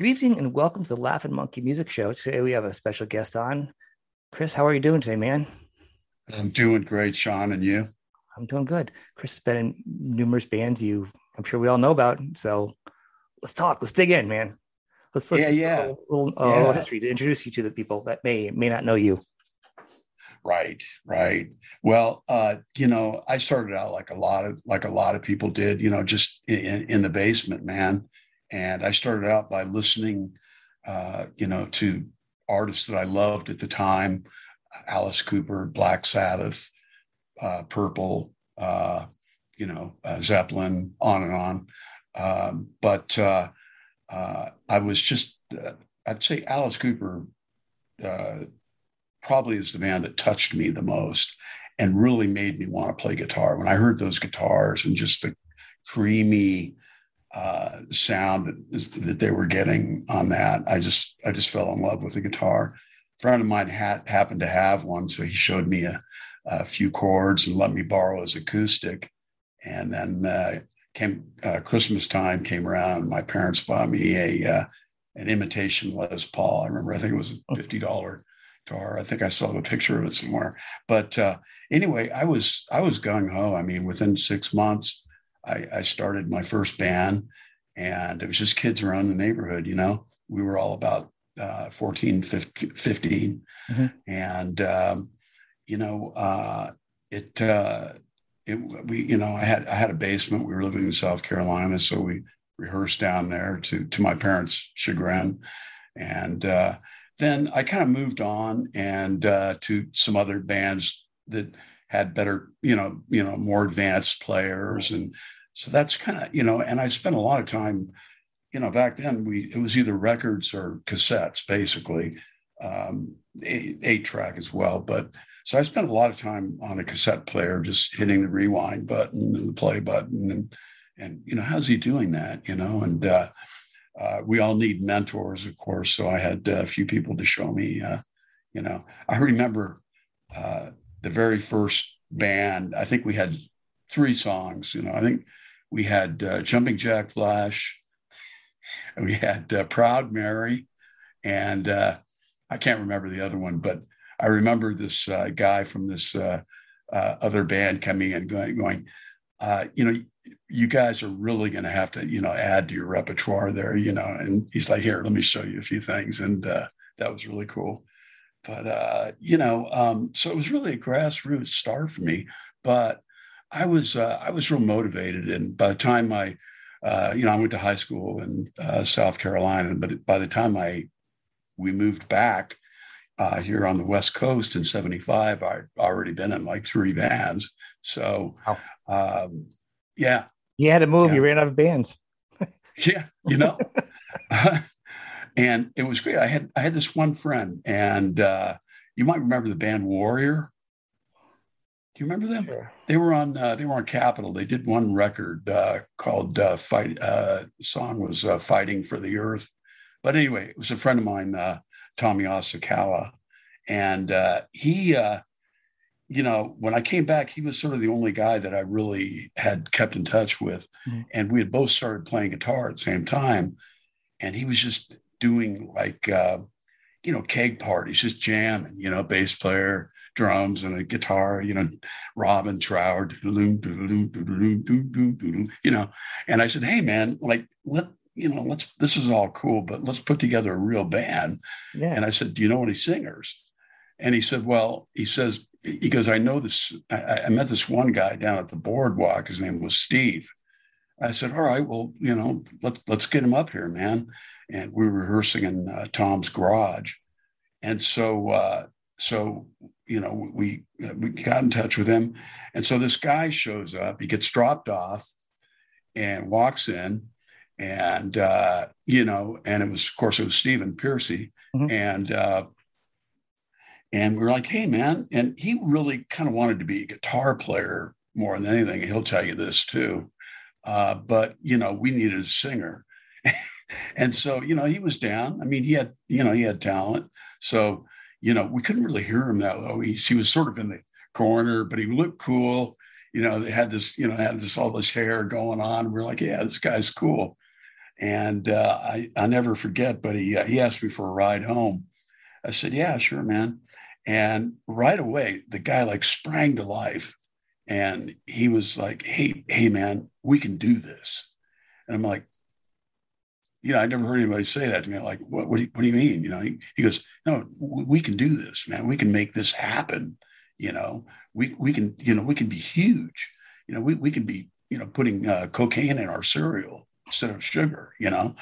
Good evening and welcome to the Laughing Monkey Music Show. Today we have a special guest on. Chris, how are you doing today, man? I'm doing great, Sean, and you? I'm doing good. Chris has been in numerous bands you I'm sure we all know about. So let's talk. Let's dig in, man. Let's, let's yeah, yeah. A little, a little history to introduce you to the people that may may not know you. Right, right. Well, uh, you know, I started out like a lot of like a lot of people did, you know, just in, in the basement, man. And I started out by listening, uh, you know, to artists that I loved at the time, Alice Cooper, Black Sabbath, uh, Purple, uh, you know, uh, Zeppelin, on and on. Um, but uh, uh, I was just, I'd say Alice Cooper probably is the man that touched me the most and really made me want to play guitar. When I heard those guitars and just the creamy uh, sound that, that they were getting on that, I just I just fell in love with the guitar. A friend of mine had happened to have one, so he showed me a, a few chords and let me borrow his acoustic. And then uh, came uh, Christmas time came around. and My parents bought me a uh, an imitation Les Paul. I remember I think it was a fifty dollar guitar. I think I saw a picture of it somewhere. But uh, anyway, I was I was gung ho. I mean, within six months, I, I, started my first band, and it was just kids around the neighborhood. You know, we were all about uh, 14, 15, 15. Mm-hmm. and um, you know, uh, it. Uh, it, we, you know, I had I had a basement. We were living in South Carolina, so we rehearsed down there to to my parents' chagrin, and uh, then I kind of moved on and uh, to some other bands that had better, you know, you know, more advanced players, and so that's kind of, you know, and I spent a lot of time, you know, back then we it was either records or cassettes, basically, um, eight, eight track as well, but. So I spent a lot of time on a cassette player, just hitting the rewind button and the play button, and and you know how's he doing that, you know, and uh, uh, we all need mentors, of course. So I had uh, a few people to show me. Uh, you know, I remember uh, the very first band. I think we had three songs. You know, I think we had uh, Jumping Jack Flash, we had uh, Proud Mary, and I can't remember the other one, but I remember this guy from this other band coming and going, going you know, you guys are really going to have to, you know, add to your repertoire there, you know. And he's like, here, let me show you a few things. And uh, that was really cool. But, uh, you know, um, so it was really a grassroots start for me. But I was, uh, I was real motivated. And by the time I, uh, you know, I went to high school in uh, South Carolina, but by the time I, we moved back uh, here on the West Coast in 75, I'd already been in like three bands. So, wow. um, yeah. You had to move. Yeah. You ran out of bands. yeah, you know. and it was great. I had I had this one friend, and uh, you might remember the band Warrior. Do you remember them? Sure. They were on uh, they were on Capitol. They did one record uh, called uh, "Fight." Uh, song was uh, "Fighting for the Earth." But anyway, it was a friend of mine, uh, Tommy Asakawa, and uh, he uh, you know, when I came back, he was sort of the only guy that I really had kept in touch with. Mm-hmm. And we had both started playing guitar at the same time. And he was just doing like, uh, you know, keg parties, just jamming, you know, bass player, drums, and a guitar, you know, Robin Trower, you know. And I said, hey, man, like, let, you know, let's, this is all cool, but let's put together a real band. Yeah. And I said, do you know any singers? And he said, well, he says, he goes, I know this. I, I, met this one guy down at the boardwalk. His name was Steve. I said, all right, well, you know, let's let's get him up here, man. And we were rehearsing in uh, Tom's garage, and so uh, so you know we we got in touch with him, and so this guy shows up. He gets dropped off, and walks in, and uh, you know, and it was of course it was Stephen Pearcy, mm-hmm. and uh, and we were like, hey, man. And he really kind of wanted to be a guitar player more than anything. He'll tell you this too. Uh, but, you know, we needed a singer. and so, you know, he was down. I mean, he had, you know, he had talent. So, you know, we couldn't really hear him that low. He, he was sort of in the corner, but he looked cool. You know, they had this, you know, had this all this hair going on. We we're like, yeah, this guy's cool. And uh, I, I never forget, but he, uh, he asked me for a ride home. I said, yeah, sure, man. And right away, the guy like sprang to life and he was like, hey, hey, man, we can do this. And I'm like, you know, I never heard anybody say that to me. Like, what, what, do, you, what do you mean? You know, he, he goes, no, we can do this, man. We can make this happen. You know, we, we can, you know, we can be huge. You know, we, we can be, you know, putting uh, cocaine in our cereal instead of sugar, you know?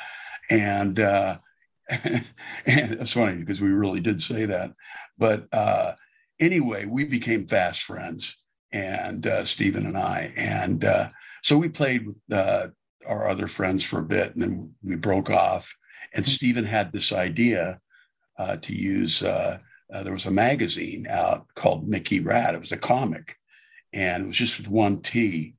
And, uh, and it's funny because we really did say that. But uh, anyway, we became fast friends, and uh, Stephen and I. And uh, so we played with uh, our other friends for a bit, and then we broke off. And mm-hmm. Stephen had this idea uh, to use. Uh, there was a magazine out called Mickey Rat. It was a comic, and it was just with one T.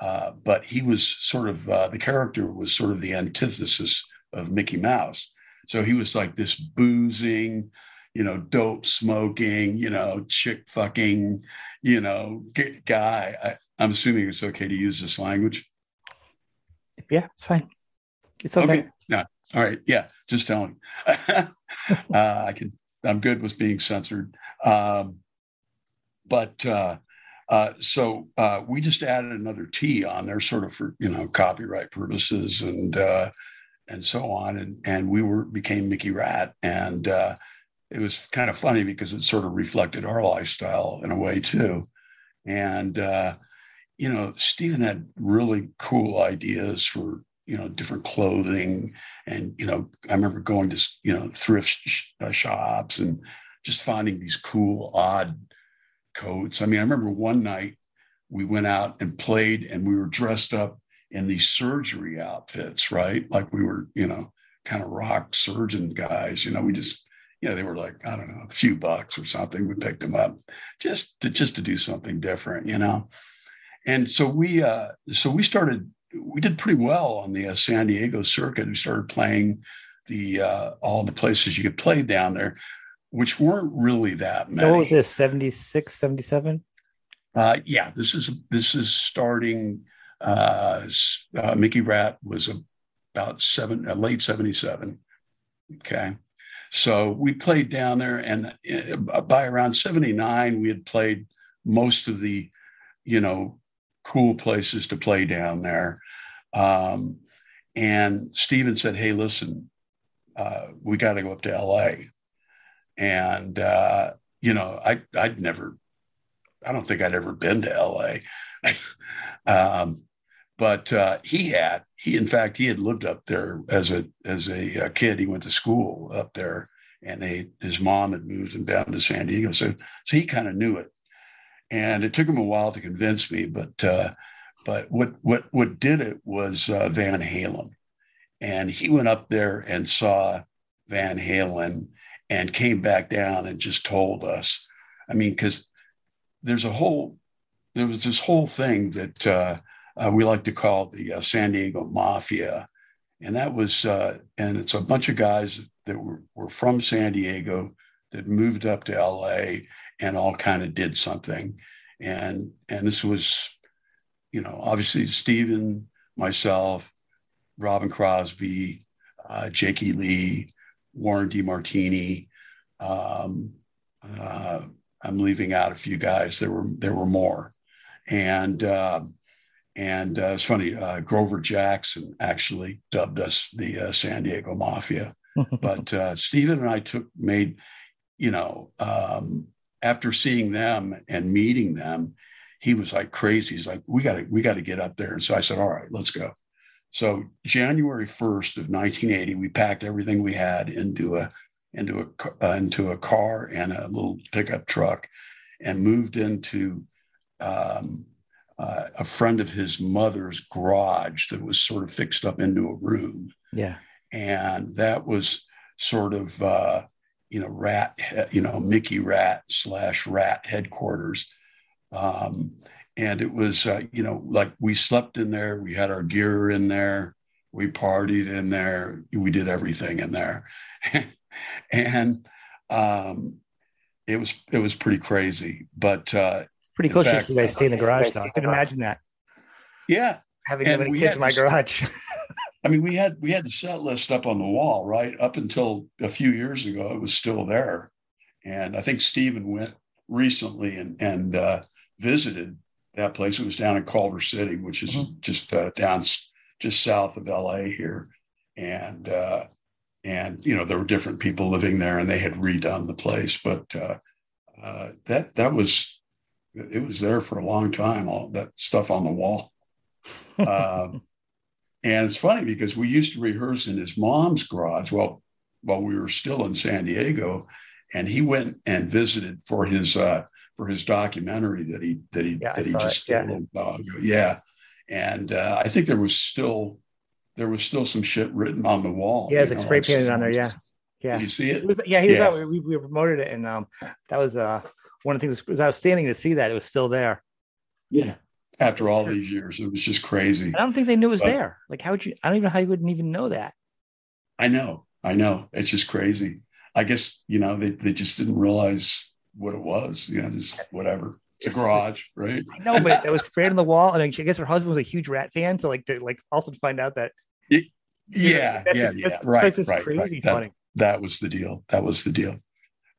but he was sort of the character was sort of the antithesis of Mickey Mouse. So he was like this boozing, you know, dope smoking, you know, chick fucking, you know, guy. I, I'm assuming it's okay to use this language. Yeah, it's fine. It's okay. okay. Yeah. All right. Yeah. Just telling. uh, I can. I'm good with being censored. Um, but uh, uh, so uh, we just added another T on there, sort of for you know copyright purposes, and uh, and so on. And and we were became Mickey Ratt, and uh, it was kind of funny because it sort of reflected our lifestyle in a way too. And uh, you know, Stephen had really cool ideas for you know different clothing, and you know, I remember going to you know thrift sh- uh, shops and just finding these cool, odd coats. I mean, I remember one night we went out and played, and we were dressed up in these surgery outfits, right? Like we were, you know, kind of rock surgeon guys. You know, we just, you know, they were like, I don't know, a few bucks or something. We picked them up just to just to do something different, you know. And so we uh so we started we did pretty well on the uh, San Diego circuit. We started playing the uh all the places you could play down there, which weren't really that many. What was this, 76, 77? Uh yeah, this is this is starting uh, uh, Mickey Rat was about seven, uh, late 77. Okay. So we played down there, and uh, by around 79, we had played most of the, you know, cool places to play down there. Um, and Stephen said, Hey, listen, uh, we got to go up to LA. And, uh, you know, I, I'd never, I don't think I'd ever been to LA. um, but uh, he had he in fact he had lived up there as a as a, a, uh, kid he went to school up there and they his mom had moved him down to san diego so so he kind of knew it and it took him a while to convince me but uh, but what what what did it was uh, van halen and he went up there and saw van halen and came back down and just told us i mean because there's a whole there was this whole thing that uh, uh, we like to call the uh, San Diego Mafia. And that was, uh, and it's a bunch of guys that were, were from San Diego that moved up to LA and all kind of did something. And, and this was, you know, obviously Stephen, myself, Robin Crosby, uh, Jakey Lee, Warren DeMartini. Um, uh, I'm leaving out a few guys. There were there were more, and uh, and uh, it's funny, uh, Grover Jackson actually dubbed us the uh, San Diego Mafia. but uh, Stephen and I took, made, you know, um, after seeing them and meeting them, he was like crazy. He's like, we got to, we got to get up there. And so I said, all right, let's go. So January 1st of 1980, we packed everything we had into a, into a, uh, into a car and a little pickup truck and moved into um, uh, a friend of his mother's garage that was sort of fixed up into a room. Yeah. And that was sort of, uh, you know, rat, you know, Mickey Ratt slash rat headquarters. Um, and it was, uh, you know, like we slept in there, we had our gear in there, we partied in there, we did everything in there. and um, it was, it was pretty crazy. But uh, pretty close fact, you guys stay in the garage though. I can imagine that. Yeah. Having that kids in my garage. I mean, we had we had the set list up on the wall, right? Up until a few years ago, it was still there. And I think Steven went recently and and uh, visited that place. It was down in Culver City, which is mm-hmm. just uh, down just south of LA here. And uh, and you know there were different people living there, and they had redone the place. But uh, uh, that that was it was there for a long time. All that stuff on the wall. Um, and it's funny because we used to rehearse in his mom's garage. Well, while we were still in San Diego, and he went and visited for his uh, for his documentary that he that he yeah, that he just it, yeah. did ago. Yeah, and uh, I think there was still there was still some shit written on the wall. Yeah, it's spray painted on there. Yeah, yeah. Did you see it? it was, yeah, he was yeah. out. We, we promoted it, and um, that was uh one of the things. Was I was standing to see that it was still there. Yeah. After all these years, it was just crazy. I don't think they knew it was but, there. Like, how would you? I don't even know how you wouldn't even know that. I know, I know. It's just crazy. I guess you know they, they just didn't realize what it was. You know, just whatever. It's a garage, right? I know, but it was sprayed on the wall, and I guess her husband was a huge rat fan. So like, to like also find out that. It, yeah, yeah, just, yeah. right, right, right. That, that, was the deal. That was the deal.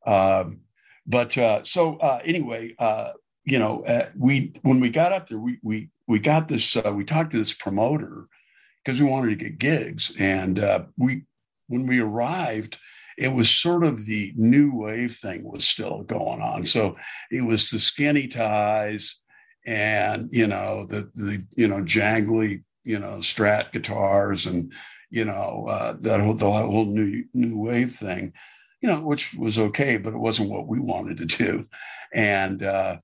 Um, but uh, so uh, anyway, uh, you know, uh, we when we got up there, we we we got this. Uh, we talked to this promoter because we wanted to get gigs, and uh, we when we arrived, it was sort of the new wave thing was still going on. So it was the skinny ties and you know the the you know jangly you know strat guitars and you know uh, that whole the whole new new wave thing you know which was okay but it wasn't what we wanted to do and uh,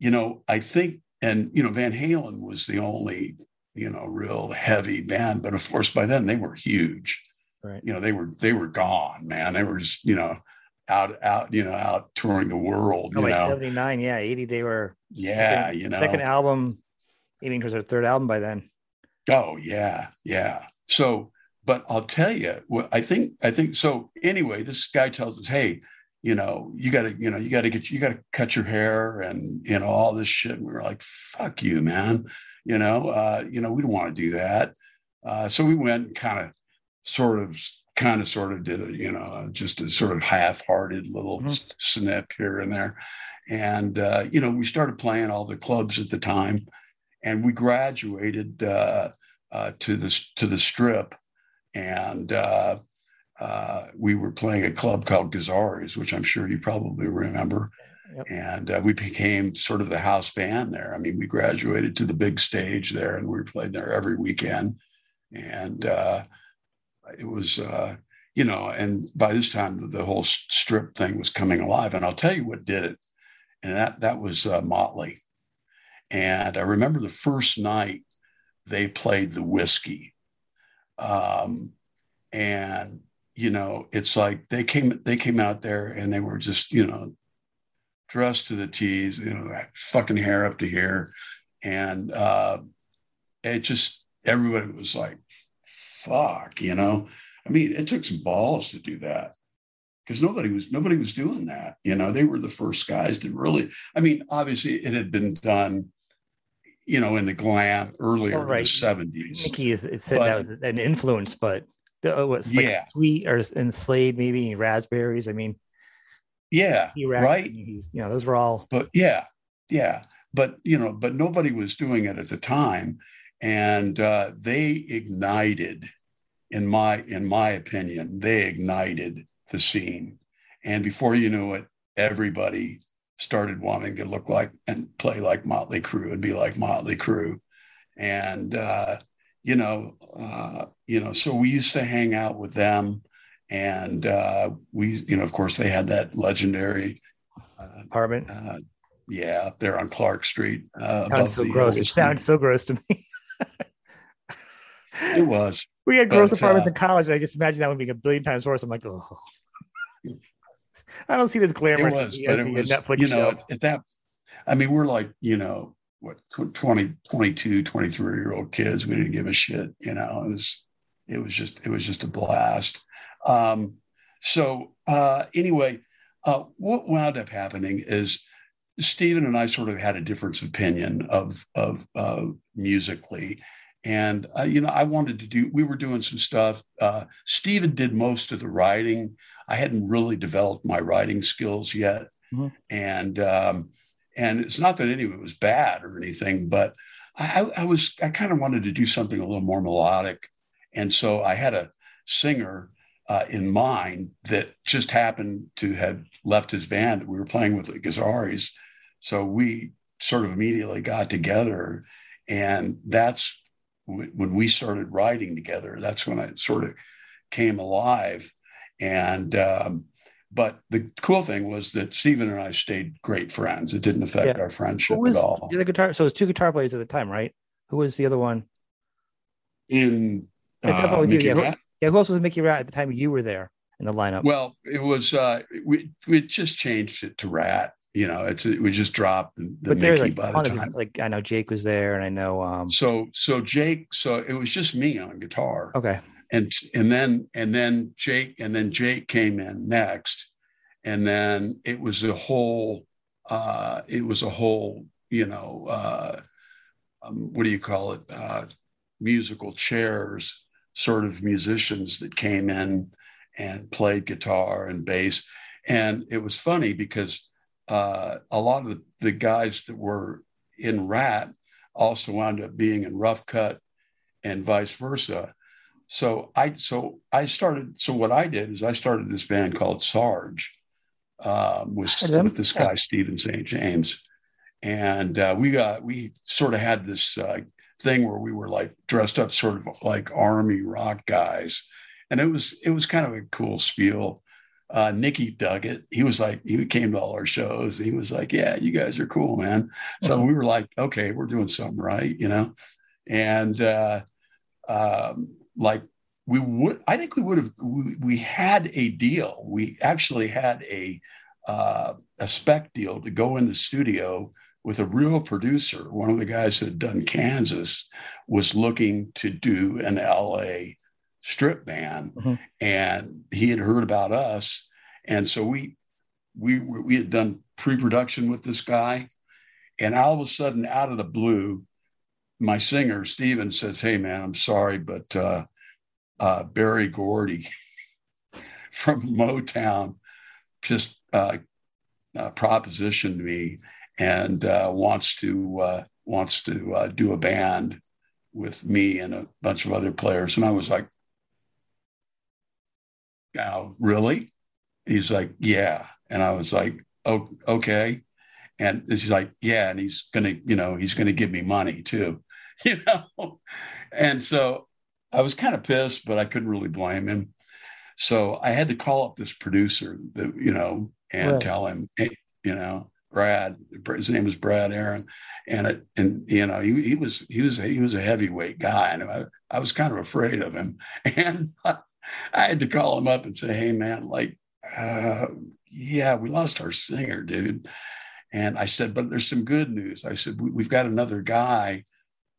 you know i think and you know van halen was the only you know real heavy band but of course by then they were huge Right. You know, they were they were gone, man. They were just, you know, out out, you know, out touring the world. Oh, you know? 79, yeah. 80, they were yeah, second, you know second album, aiming towards their third album by then. Oh, yeah, yeah. So, but I'll tell you, what I think I think so anyway, this guy tells us, hey, you know, you gotta, you know, you gotta get you gotta cut your hair and you know, all this shit. And we were like, fuck you, man. You know, uh, you know, we don't want to do that. Uh, so we went and kind of sort of kind of sort of did it, you know, just a sort of half-hearted little mm-hmm. snip here and there. And uh, you know, we started playing all the clubs at the time, and we graduated uh, uh, to the to the strip, and uh, uh, we were playing a club called Gazzarri's, which I'm sure you probably remember. Yep. And uh, we became sort of the house band there. I mean, we graduated to the big stage there, and we played there every weekend. And it was, uh, you know, and by this time the whole strip thing was coming alive. And I'll tell you what did it, and that that was uh, Motley. And I remember the first night they played the whiskey, um, and you know, it's like they came they came out there and they were just you know dressed to the tees, you know, fucking hair up to here, and uh, it just everybody was like fuck, you know. I mean, it took some balls to do that because nobody was nobody was doing that. You know, they were the first guys to really. I mean, obviously, it had been done, you know, in the glam earlier oh, right. in the seventies. Mickey is it said but, that was an influence, but uh, was like yeah, sweet or enslaved maybe raspberries. I mean, yeah, right. you know, those were all. But yeah, yeah, but you know, but nobody was doing it at the time and uh, they ignited in my in my opinion they ignited the scene and before you knew it everybody started wanting to look like and play like motley crue and be like motley crue and uh, you know uh, you know so we used to hang out with them and uh, we you know of course they had that legendary uh, apartment uh, yeah up there on clark street uh, sounds so gross it sounds so gross to me it was. We had gross but, apartments uh, in college. And I just imagine that one being a billion times worse. I'm like, oh. I don't see this glamorous. It was, but it was, Netflix you know, at, at, that, I mean, we're like, you know, what, 20, 22, 23 year old kids. We didn't give a shit, you know, it was, it was just, it was just a blast. Um, so uh, anyway, uh, what wound up happening is Stephen and I sort of had a difference of opinion of, of uh, musically and uh, you know i wanted to do we were doing some stuff uh, steven did most of the writing i hadn't really developed my writing skills yet mm-hmm. and um, and it's not that any of it was bad or anything but i, I was i kind of wanted to do something a little more melodic and so i had a singer uh, in mind that just happened to have left his band that we were playing with the Gazzarris. So we sort of immediately got together. And that's when we started writing together. That's when I sort of came alive. And, um, but the cool thing was that Stephen and I stayed great friends. It didn't affect yeah. our friendship was, at all. The guitar, so it was two guitar players at the time, right? Who was the other one? In uh, yeah, yeah, who else was Mickey Ratt at the time you were there in the lineup? Well, it was uh we we just changed it to Ratt. You know, it's we just dropped the but Mickey like by the time. Of, like I know Jake was there, and I know. um So so Jake, so it was just me on guitar. Okay. And and then and then Jake and then Jake came in next, and then it was a whole. uh It was a whole, you know, uh um, what do you call it? Uh musical chairs sort of musicians that came in and played guitar and bass. And it was funny because uh, a lot of the, the, guys that were in Ratt also wound up being in Rough Cutt and vice versa. So I so I started. So what I did is I started this band called Sarge um, with with this guy Stephen St. James, and uh, we got we sort of had this uh, thing where we were like dressed up sort of like army rock guys and it was it was kind of a cool spiel uh, Nikki dug it. He was like, he came to all our shows. He was like, yeah, you guys are cool, man. So we were like, okay, we're doing something right, you know? And uh, um, like we would, I think we would have, we, we, had a deal. We actually had a, uh, a spec deal to go in the studio with a real producer. One of the guys that had done Kansas was looking to do an LA strip band, mm-hmm. and he had heard about us, and so we we we had done pre-production with this guy, and all of a sudden, out of the blue, my singer Steven says, "Hey man, I'm sorry, but uh, uh, Berry Gordy from Motown just uh, uh propositioned me." and uh, wants to uh, wants to do a band with me and a bunch of other players. And I was like, "Oh, really?" He's like, "Yeah," and I was like, "Oh, okay." And he's like, "Yeah," and he's gonna, you know, he's gonna give me money too, you know. And so I was kind of pissed, but I couldn't really blame him. So I had to call up this producer that, you know, and right. tell him, hey, you know, Brad. His name was Brad Aaron, and it, and you know he, he was he was he was a heavyweight guy, and I, I was kind of afraid of him, and I, I had to call him up and say, "Hey, man, like, uh, yeah, we lost our singer, dude." And I said, "But there's some good news." I said, we, "We've got another guy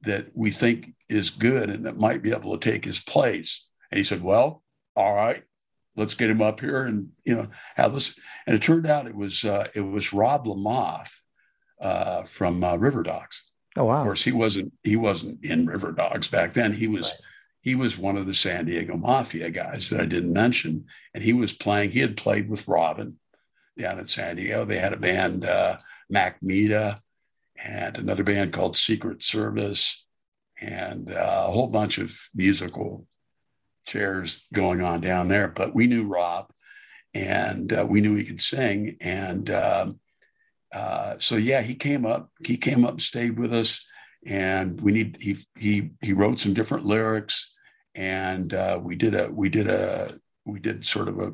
that we think is good and that might be able to take his place." And he said, "Well, all right." let's get him up here and you know have this. And it turned out it was uh, it was Rob Lamothe uh, from uh, River Dogs. Oh wow! Of course, he wasn't he wasn't in River Dogs back then. He was. Right. He was one of the San Diego Mafia guys that I didn't mention, and he was playing. He had played with Robin down in San Diego. They had a band, uh, Mac Mita, and another band called Secret Service, and uh, a whole bunch of musical chairs going on down there. But we knew Rob, and uh, we knew he could sing, and um, uh, so yeah, he came up. He came up and stayed with us, and we need he he he wrote some different lyrics, and uh, we did a we did a we did sort of a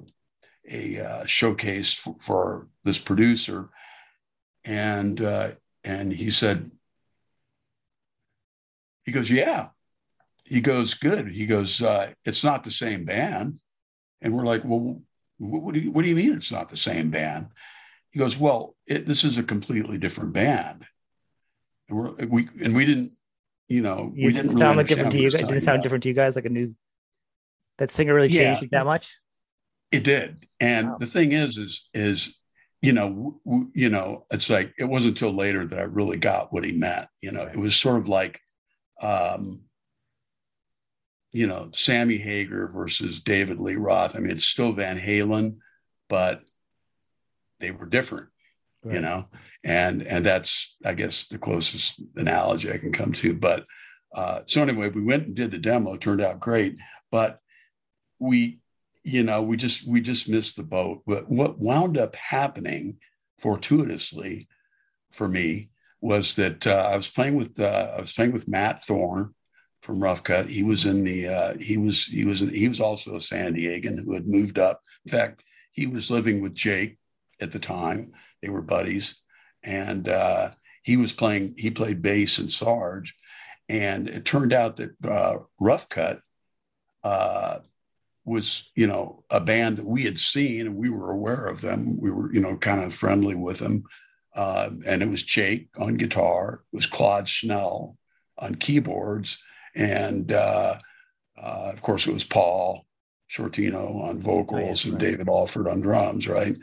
a uh, showcase for, for, this producer, and uh, and he said. He goes, yeah, he goes, good. He goes, uh, it's not the same band. And we're like, well, what do you, what do you mean it's not the same band? He goes, well, it, this is a completely different band. And we're, we, and we didn't, you know, you we didn't, didn't sound like different to you guys. Didn't sound about. different to you guys. Like a new, that singer really changed yeah, it that much. It did. And wow. the thing is, is, is, you know, w- you know, it's like, it wasn't until later that I really got what he meant. You know, it was sort of like, um, you know, Sammy Hagar versus David Lee Roth. I mean, it's still Van Halen, but they were different, right. you know, and and that's I guess the closest analogy I can come to. But uh, so anyway, we went and did the demo. It turned out great, but we, you know, we just we just missed the boat. But what wound up happening fortuitously for me was that uh, I was playing with uh, I was playing with Matt Thorne from Rough Cutt. He was in the uh, he was he was he was also a San Diegan who had moved up. In fact, he was living with Jake at the time. They were buddies, and uh, he was playing. He played bass in Sarge, and it turned out that uh, Rough Cutt uh, was you know a band that we had seen and we were aware of them. We were you know kind of friendly with them. Uh, and it was Jake on guitar, it was Claude Schnell on keyboards, and uh, uh, of course it was Paul Shortino on vocals right, and David Alford on drums, right?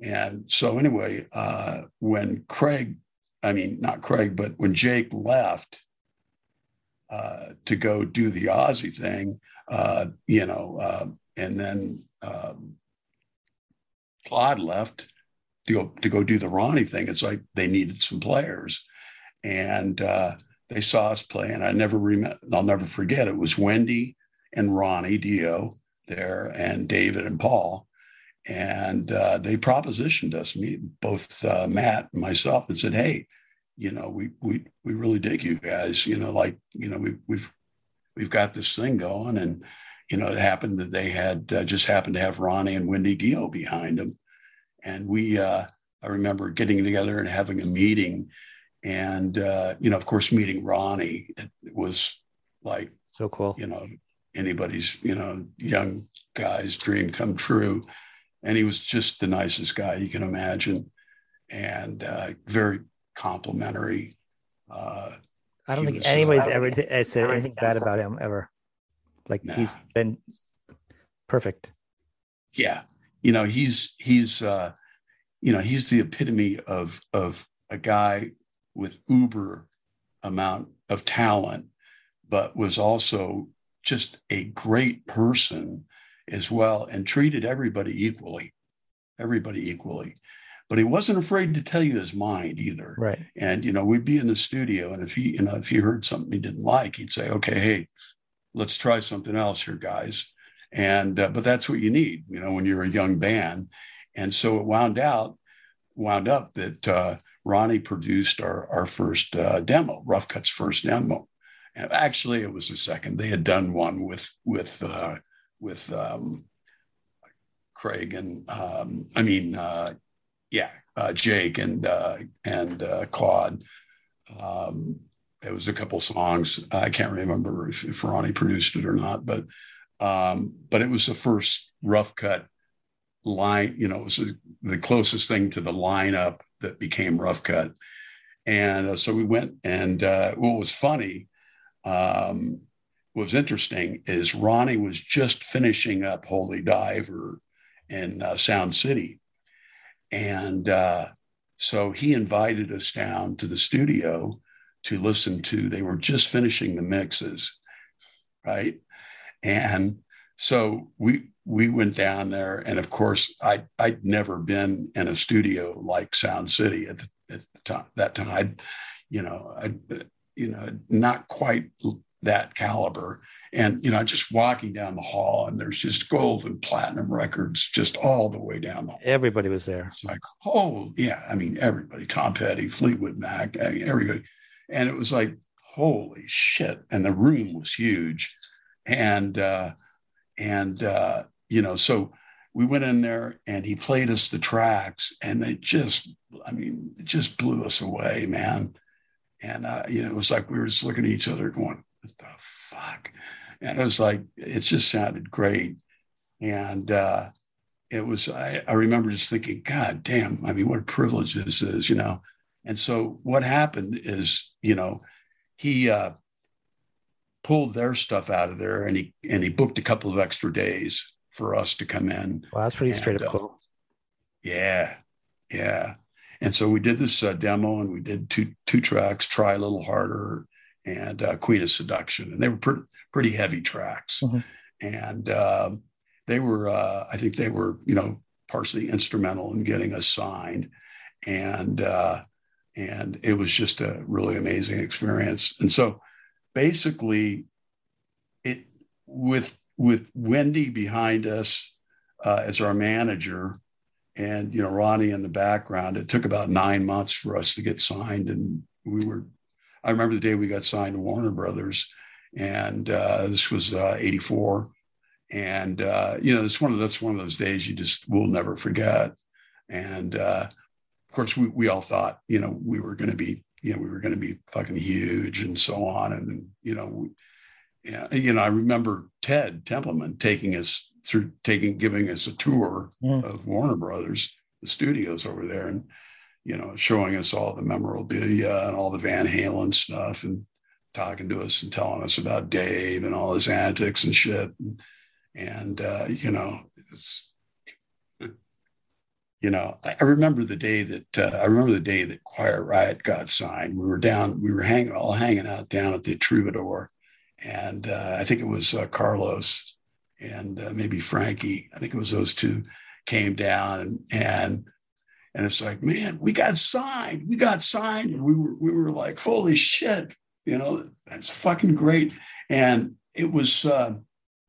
And so anyway, uh, when Craig, I mean not Craig, but when Jake left uh, to go do the Ozzy thing, uh, you know, and then um, Claude left to go to go do the Ronnie thing. It's like they needed some players, and uh, they saw us play, and I never remember. I'll never forget. It was Wendy and Ronnie Dio there, and David and Paul, and uh, they propositioned us, me both uh, Matt and myself, and said, "Hey, you know, we we we really dig you guys. You know, like you know, we, we've we've got this thing going, and." You know, it happened that they had uh, just happened to have Ronnie and Wendy Dio behind them, and we uh, I remember getting together and having a meeting, and uh, you know, of course, meeting Ronnie it, it was like so cool. You know, anybody's you know young guy's dream come true, and he was just the nicest guy you can imagine, and uh, very complimentary. Uh, I don't think uh, anybody's ever t- said anything bad about him ever. Like nah. he's been perfect. Yeah, you know he's he's uh, you know he's the epitome of of a guy with uber amount of talent but was also just a great person as well and treated everybody equally everybody equally but he wasn't afraid to tell you his mind either. Right. And you know we'd be in the studio and if he you know if he heard something he didn't like he'd say okay hey let's try something else here guys. And uh, but that's what you need you know when you're a young band. And so it wound out wound up that uh, ronnie produced our our first uh, demo rough cutts first demo. And actually it was the second. They had done one with with uh, with um, craig and um, i mean uh, yeah uh, jake and uh, and claude um, it was a couple songs i can't remember if, if ronnie produced it or not but um, but it was the first rough cutt line, you know, it was the closest thing to the lineup that became rough cutt. And uh, so we went, and uh, what was funny, um, was interesting is Ronnie was just finishing up Holy Diver in uh, Sound City. And uh, so he invited us down to the studio to listen to, they were just finishing the mixes, right? And so we we went down there, and of course, I I'd never been in a studio like Sound City at the, at the time. That time, I'd, you know, I, you know, not quite that caliber. And you know, just walking down the hall, and there's just gold and platinum records just all the way down the hall. Everybody was there. It's like, oh yeah, I mean, everybody, Tom Petty, Fleetwood Mac, everybody, and it was like, holy shit! And the room was huge, and uh, and uh, you know, so we went in there and he played us the tracks, and they just, I mean, it just blew us away, man. And uh, you know, it was like we were just looking at each other, going, "What the fuck?" And it was like it just sounded great, and uh, it was. I, I remember just thinking, "God damn! I mean, what a privilege this is," you know. And so what happened is, you know, he uh, pulled their stuff out of there and he and he booked a couple of extra days for us to come in. Wow, that's pretty and, straight up uh, cool. Yeah, yeah. And so we did this uh, demo and we did two two tracks, try a little harder, and uh, Queen of Seduction, and they were pretty pretty heavy tracks, mm-hmm. and um, they were uh, I think they were you know partially instrumental in getting us signed, and uh, and it was just a really amazing experience. And so basically, it with with Wendy behind us uh, as our manager and you know Ronnie in the background. It took about nine months for us to get signed, and we were. I remember the day we got signed to Warner Brothers, and uh, this was '84, uh, and uh, you know it's one of that's one of those days you just will never forget. And uh, of course, we we all thought you know we were going to be you know we were going to be fucking huge and so on, and you know. Yeah, you know, I remember Ted Templeman taking us through taking giving us a tour mm. of Warner Brothers, the studios over there, and you know, showing us all the memorabilia and all the Van Halen stuff, and talking to us and telling us about Dave and all his antics and shit. And, and uh, you know, it's you know, I remember the day that uh, I remember the day that Quiet Riot got signed. We were down, we were hanging all hanging out down at the Troubadour, and uh, I think it was uh, Carlos and uh, maybe Frankie. I think it was those two came down and and and it's like, man, we got signed. We got signed. And we were we were like, holy shit, you know, that's fucking great. And it was uh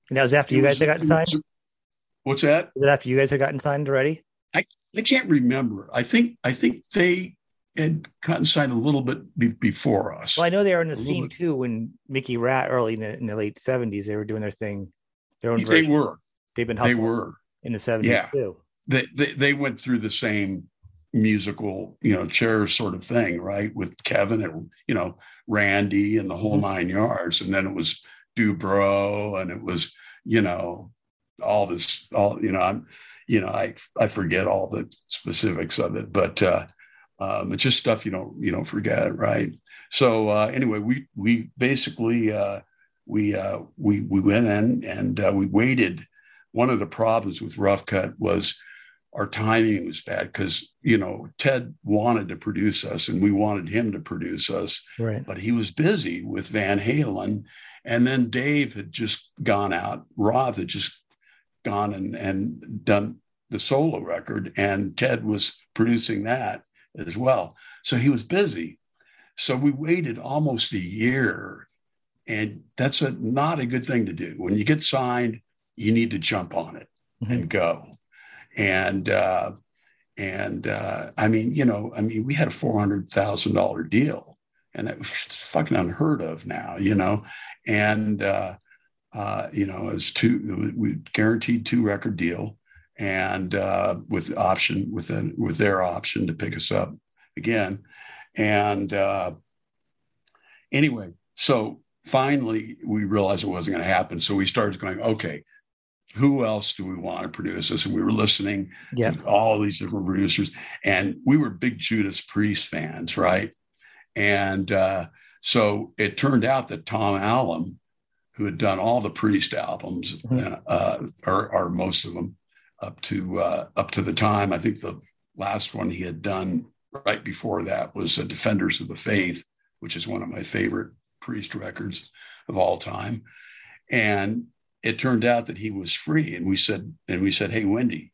and that was after you guys was, had gotten signed? Was, what's that? Is it after you guys had gotten signed already? I, I can't remember. I think I think they had gotten signed a little bit be, before us. Well, I know they were in the scene bit. too when Mickey Ratt early in the, in the late seventies. They were doing their thing their own they version. were. They've been hustling. They were in the seventies yeah. too. They, they they went through the same musical, you know, chair sort of thing, right? With Kevin and you know Randy and the whole mm-hmm. nine yards, and then it was Dubrow, and it was you know all this, all you know, I'm, you know, I I forget all the specifics of it, but uh, um, it's just stuff you don't you don't forget, right? So uh, anyway, we we basically uh, we uh, we we went in and uh, we waited. One of the problems with Rough Cutt was our timing was bad because you know Ted wanted to produce us and we wanted him to produce us, right. but he was busy with Van Halen, and then Dave had just gone out. Roth had just gone and and done the solo record, and Ted was producing that as well. So he was busy. So we waited almost a year and that's a not a good thing to do. When you get signed, you need to jump on it mm-hmm. and go. And uh, and uh, I mean, you know, I mean, we had a four hundred thousand dollar deal, and it was fucking unheard of now, you know. And uh, uh, you know, it's two we guaranteed two record deal, and uh, with option with a, with their option to pick us up again. And uh, anyway, so finally we realized it wasn't going to happen. So we started going, okay, who else do we want to produce this? And we were listening yep. to all these different producers, and we were big Judas Priest fans, right? And uh, so it turned out that Tom Allom, who had done all the Priest albums, mm-hmm. uh, or, or, most of them, up to uh, up to the time, I think the last one he had done right before that was Defenders of the Faith, which is one of my favorite Priest records of all time. And it turned out that he was free. And we said, and we said, Hey, Wendy,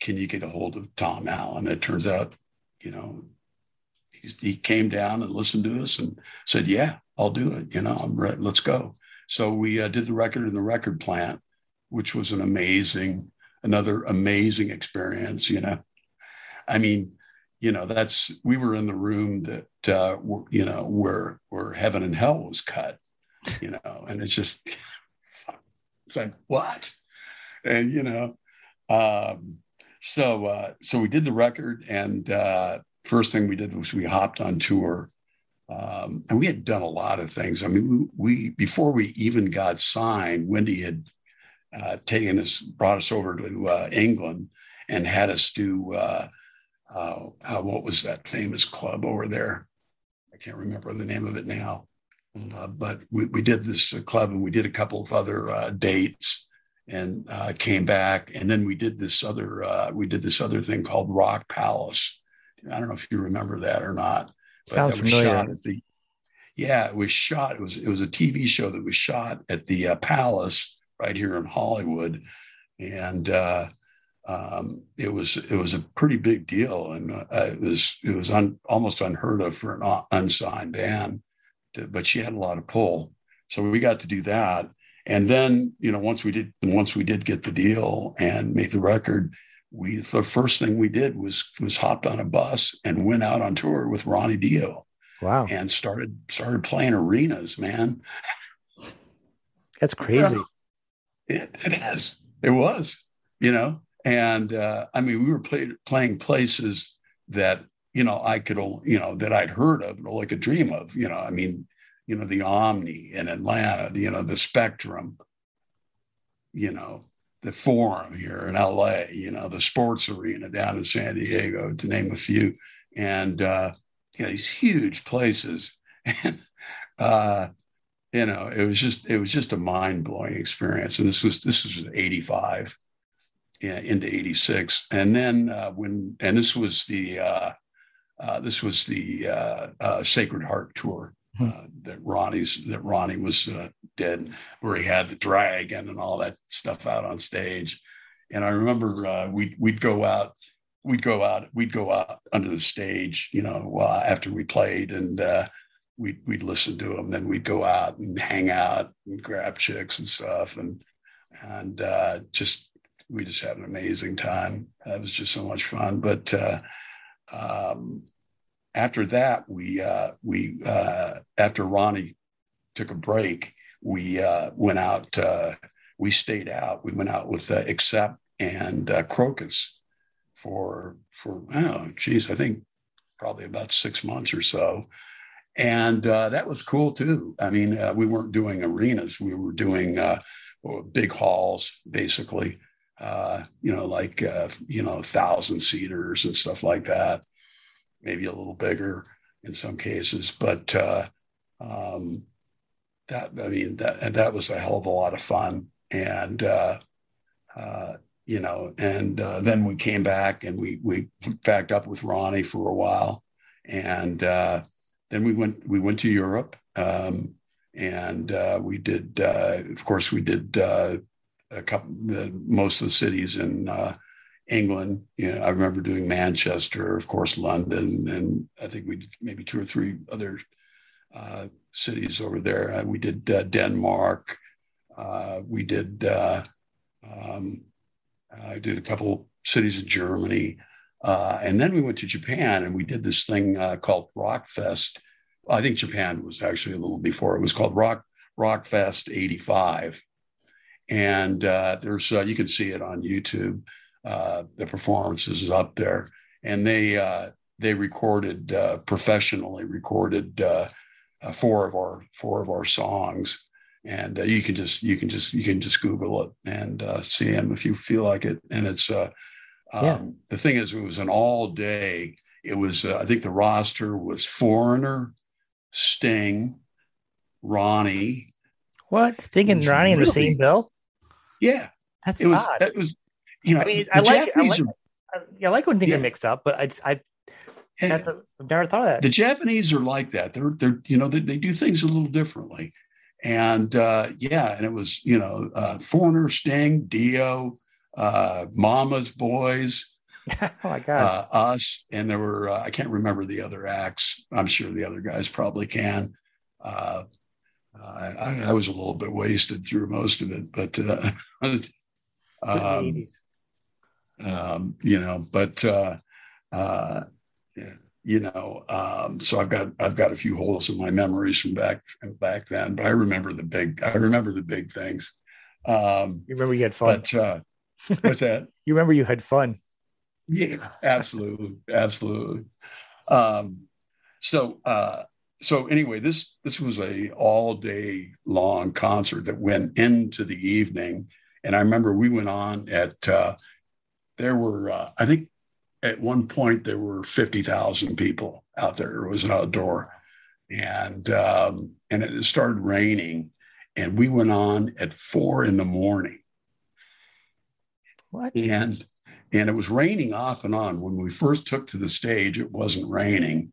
can you get a hold of Tom Allom? And it turns out, you know, he came down and listened to us and said, Yeah, I'll do it. You know, I'm ready. Let's go. So we uh, did the record in the record plant, which was an amazing, another amazing experience. You know, I mean, you know that's we were in the room that uh, you know where where heaven and hell was cut you know and it's just it's like what and you know um, so uh, so we did the record and uh, first thing we did was we hopped on tour um, and we had done a lot of things i mean we, we before we even got signed wendy had uh, taken us brought us over to uh, england and had us do uh, uh, uh, what was that famous club over there? I can't remember the name of it now. Uh, but we, we did this uh, club and we did a couple of other uh, dates and uh, came back. And then we did this other we did this other thing called Rock Palace. I don't know if you remember that or not. Sounds familiar. the, Yeah, it was shot. It was it was a TV show that was shot at the uh, Palace right here in Hollywood, and uh, um, it was it was a pretty big deal, and uh, it was it was un, almost unheard of for an unsigned band. But she had a lot of pull, so we got to do that. And then you know once we did once we did get the deal and made the record, we the first thing we did was was hopped on a bus and went out on tour with Ronnie Dio. Wow. And started started playing arenas, man. That's crazy. It, it is. It was, you know. And uh, I mean, we were play, playing places that you know I could, you know, that I'd heard of, or like a dream of. You know, I mean, you know, the Omni in Atlanta, you know, the Spectrum, you know, the Forum here in LA, you know, the Sports Arena down in San Diego, to name a few, and uh, you know, these huge places, and uh, you know, it was just it was just a mind blowing experience. And this was this was '85 into '86, and then uh, when and this was the uh, uh, this was the uh, uh, Sacred Heart tour hmm. uh, that Ronnie's that Ronnie was did, where he had the dragon and all that stuff out on stage. And I remember we'd we'd go out we'd go out we'd go out under the stage you know after we played and uh, we'd we'd listen to them then we'd go out and hang out and grab chicks and stuff and and uh, just we just had an amazing time it was just so much fun but uh, um, after that we uh, we uh, after Ronnie took a break we uh, went out we stayed out we went out with Accept and Krokus for for oh geez, I think probably about six months or so, and uh, that was cool too. I mean, uh, we weren't doing arenas; we were doing uh, big halls, basically. Uh, you know, like uh, you know, thousand seaters and stuff like that. Maybe a little bigger in some cases, but uh, um, that I mean that and that was a hell of a lot of fun, and you know, and uh, then we came back and we we backed up with Ronnie for a while, and uh, then we went we went to Europe, um, and uh, we did, uh, of course, we did uh, a couple most of the cities in uh, England. You know, I remember doing Manchester, of course, London, and I think we did maybe two or three other cities over there. we did Denmark. we did. Um, I did a couple cities in Germany. Uh, and then we went to Japan and we did this thing uh, called Rockfest. I think Japan was actually a little before. It was called Rock Rockfest 85. And uh, there's uh, you can see it on YouTube. Uh, the performances is up there. And they uh, they recorded professionally recorded four of our four of our songs and uh, you can just you can just you can just Google it and uh, see him if you feel like it. And it's uh, yeah. um, the thing is, it was an all day. It was uh, I think the roster was Foreigner, Sting, Ronnie. What Sting and Ronnie really, in the same bill? Yeah, that's it was. Odd. It was. You know, I mean, I like, I like, are, I like when things yeah. are mixed up, but I, I that's a, I've never thought of that. The Japanese are like that. They're they're you know they, they do things a little differently, and uh, yeah, and it was, you know, uh, Foreigner, Sting, Dio, uh, Mama's Boys. oh my God. Uh, us. And there were, uh, I can't remember the other acts. I'm sure the other guys probably can. Uh, I, I, was a little bit wasted through most of it, but, uh, um, um, you know, but, yeah you know um, so i've got i've got a few holes in my memories from back from back then but i remember the big i remember the big things. Um, you remember you had fun. but uh, what's that? You remember you had fun. Yeah absolutely absolutely. Um, so uh, so anyway this this was a all day long concert that went into the evening and i remember we went on at uh, there were uh, i think at one point there were 50,000 people out there. It was an outdoor. And um, and it started raining. And we went on at four in the morning. What? And and it was raining off and on. When we first took to the stage, it wasn't raining.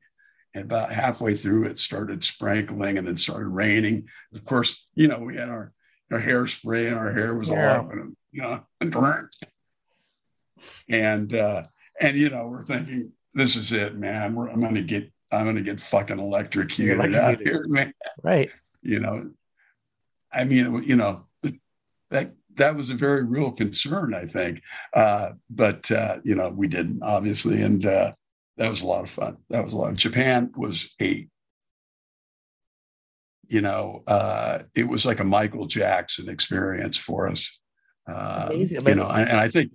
About halfway through, it started sprinkling and it started raining. Of course, you know, we had our, our hairspray and our hair was yeah. all up and, you know, and. And, uh, and, you know, we're thinking, this is it, man. We're, I'm going to get, I'm going to get fucking electrocuted out here, man. Right. You know, I mean, you know, that that was a very real concern, I think. Uh, but uh, you know, we didn't obviously, and uh, that was a lot of fun. That was a lot. Of, Japan was a, you know, uh, it was like a Michael Jackson experience for us. Uh, amazing. You know, and, I think.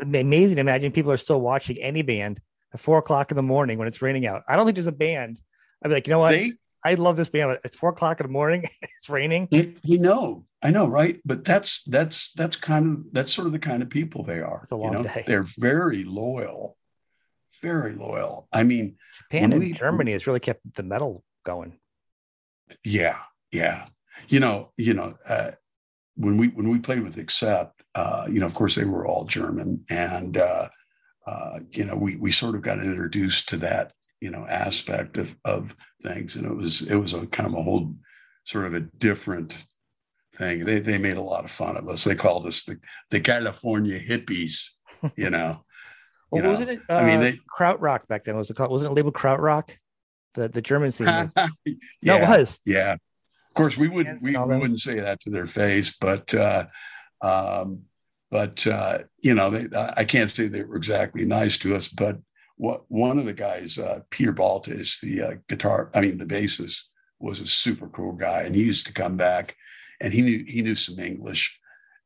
amazing to imagine people are still watching any band at four o'clock in the morning when it's raining out. I don't think there's a band. I'd be like, you know what? They, I love this band, but it's four o'clock in the morning. it's raining. You know, I know, right? But that's that's that's kind of that's sort of the kind of people they are. you know, day. they're very loyal, very loyal. I mean, Japan and we, Germany has really kept the metal going. Yeah, yeah. You know, you know, uh, when we when we played with Accept, uh, you know, of course they were all German, and uh, uh, you know, we we sort of got introduced to that you know aspect of of things and it was it was a kind of a whole sort of a different thing they they made a lot of fun of us they called us the the california hippies you know well, wasn't it uh, i mean uh, they krautrock back then? Was it called wasn't it labeled krautrock? The the german scene was, yeah, no it was. yeah. Of course we wouldn't we, we wouldn't say that to their face but uh um but uh, you know, they, I can't say they were exactly nice to us, but what one of the guys, uh, Peter Baltes, the uh, guitar, I mean the bassist, was a super cool guy, and he used to come back, and he knew he knew some English.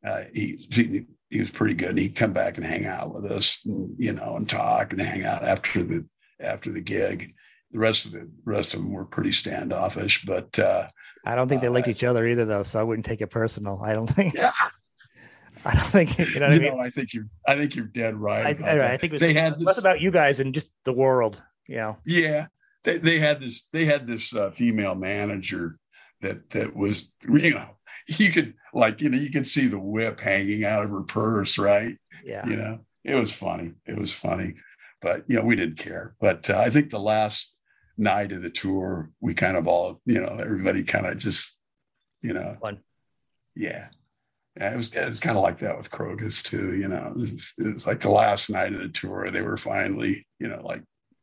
Uh, he, he, was pretty good. And he'd come back and hang out with us, and, you know, and talk and hang out after the after the gig. The rest of the rest of them were pretty standoffish, but uh, I don't think they liked uh, each other either, though. So I wouldn't take it personal. I don't think. Yeah, I don't think you know. you I, mean? know I think you're. I think you're dead right. I, I, I think they had this, less about you guys and just the world. You know. Yeah, they, they had this. They had this uh, female manager that that was you know you could like you know you could see the whip hanging out of her purse, right? Yeah. You know, it was funny. It was funny, but you know we didn't care. But uh, I think the last night of the tour, we kind of all you know everybody kind of just you know. Fun. Yeah, yeah, it was it was kind of like that with Krokus too. You know, it was, it was, like the last night of the tour. They were finally, you know, like,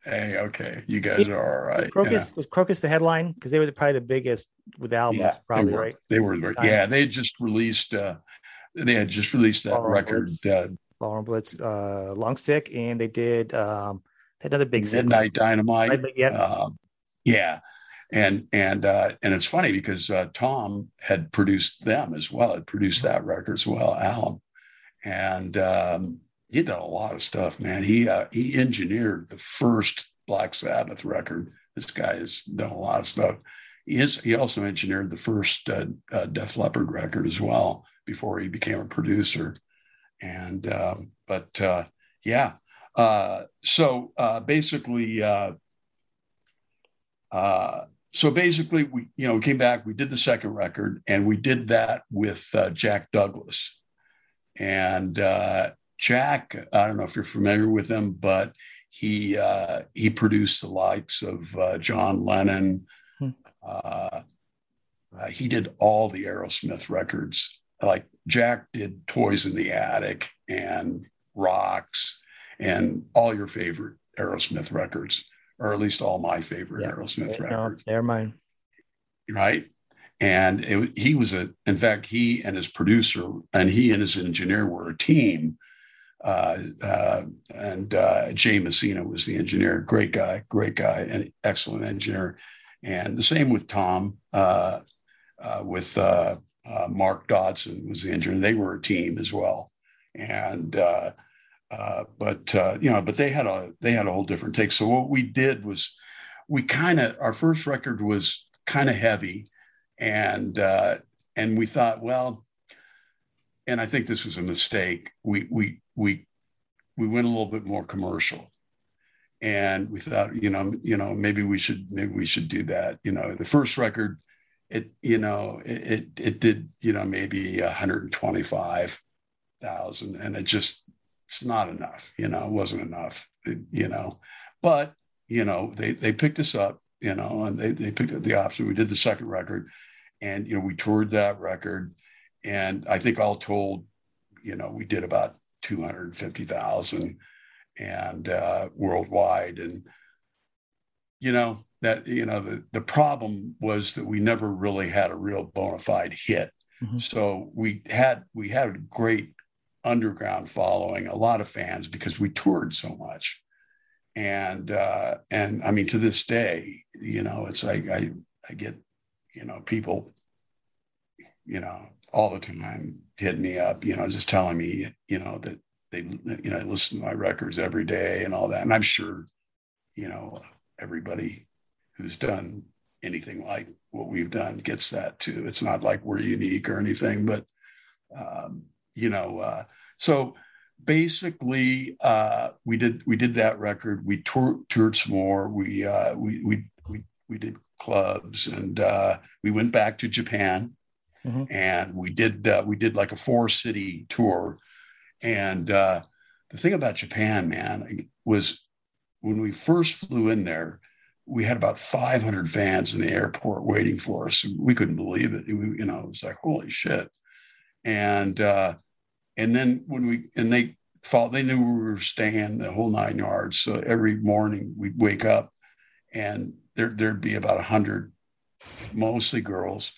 hey, okay, you guys are all right. Krokus yeah. was Krokus the headline because they were probably the biggest with albums. Yeah, probably they were, right. They were, yeah. They had just released. uh They had just released that Ballroom record. Blitz, uh, Ballroom Blitz, uh, Long Stick, and they did um another big Midnight Dynamite. Yeah, um, yeah and and uh, and it's funny because uh, Tom had produced them as well. Had produced that record as well, Allom, and um, he did a lot of stuff. Man, he uh, he engineered the first Black Sabbath record. This guy has done a lot of stuff. He is. He also engineered the first uh, uh, Def Leppard record as well before he became a producer. And um, but uh, yeah, so basically. Uh, so basically we you know came back we did the second record and we did that with uh, jack douglas and uh, jack i don't know if you're familiar with him but he uh, he produced the likes of uh, john lennon hmm. Uh, uh, he did all the aerosmith records like jack did toys in the attic and rocks and all your favorite aerosmith records or at least all my favorite yeah. Aerosmith no, records. They're mine. Right. And it, he was a, in fact, he and his producer and he and his engineer were a team. Uh, uh, and uh, Jay Messina was the engineer. Great guy, great guy, and excellent engineer. And the same with Tom, uh, uh, with Mark Dodson was the engineer. They were a team as well. And but you know, but they had a they had a whole different take. So what we did was we kind of our first record was kind of heavy, and and we thought, well, and I think this was a mistake. We we we we went a little bit more commercial, and we thought, you know, you know, maybe we should maybe we should do that. You know, the first record, it you know it it, it did you know maybe 125 thousand, and it just it's not enough, you know, it wasn't enough, you know. But you know, they they picked us up, you know, and they they picked up the option. We did the second record, and you know, we toured that record, and I think all told, you know, we did about two hundred fifty thousand, and uh, worldwide, and you know that you know the the problem was that we never really had a real bona fide hit. Mm-hmm. So we had we had a great underground following, a lot of fans because we toured so much and uh, and I mean to this day, you know, it's like I I get you know people, you know, all the time hitting me up, you know, just telling me, you know, that they you know listen to my records every day and all that, and I'm sure, you know, everybody who's done anything like what we've done gets that too. It's not like we're unique or anything, but um, you know, uh, so basically uh, we did we did that record. We tour, toured some more. We uh, we we we we did clubs and uh, we went back to Japan mm-hmm. and we did uh, we did like a four city tour. And uh, the thing about Japan, man, was when we first flew in there, we had about 500 fans in the airport waiting for us. We couldn't believe it. We, you know, it was like holy shit. And uh, and then when we and they thought they knew we were staying the whole nine yards. So every morning we'd wake up and there there'd be about a hundred, mostly girls,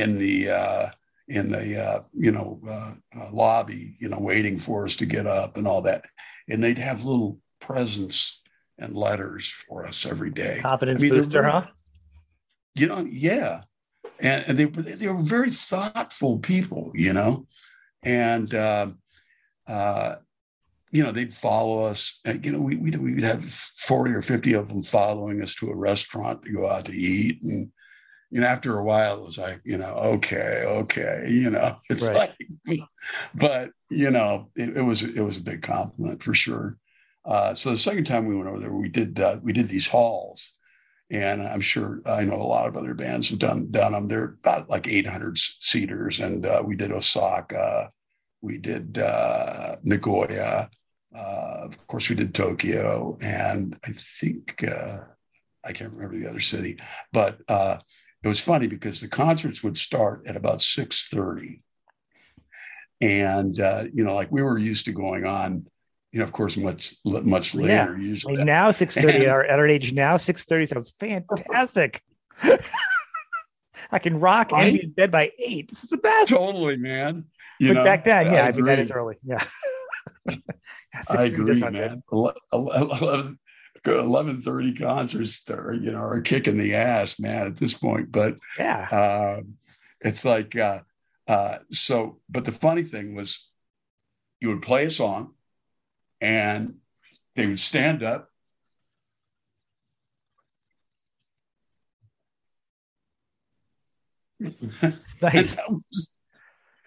in the uh, in the uh, you know uh, uh, lobby, you know, waiting for us to get up and all that, and they'd have little presents and letters for us every day. Confidence I mean, booster, very, huh? You know, yeah, and, and they they were very thoughtful people, you know and uh, uh, you know they'd follow us. Uh, you know, we we'd, we'd have forty or fifty of them following us to a restaurant to go out to eat, and you know, after a while, it was like, you know, okay, okay, you know, it's right. like, but you know, it, it, was it was a big compliment for sure. Uh, so the second time we went over there, we did uh, we did these halls, and I'm sure I know a lot of other bands have done done them. They're about like 800 seaters, and uh, we did Osaka, we did uh, Nagoya, uh, of course we did Tokyo, and I think uh, I can't remember the other city, but uh, it was funny because the concerts would start at about 6:30, and uh, you know, like we were used to going on you know, of course, much much later. Yeah. Usually like now six thirty. at our age now six thirty sounds fantastic. I can rock right? and be in bed by eight. This is the best. Totally, man. You but know, back then, yeah, I, I mean that is early. Yeah. yeah I agree, man. 11, 11 30 concerts are, you know, are kicking the ass, man, at this point. But yeah, uh, it's like, uh, uh, so, but the funny thing was you would play a song and they would stand up. nice. was,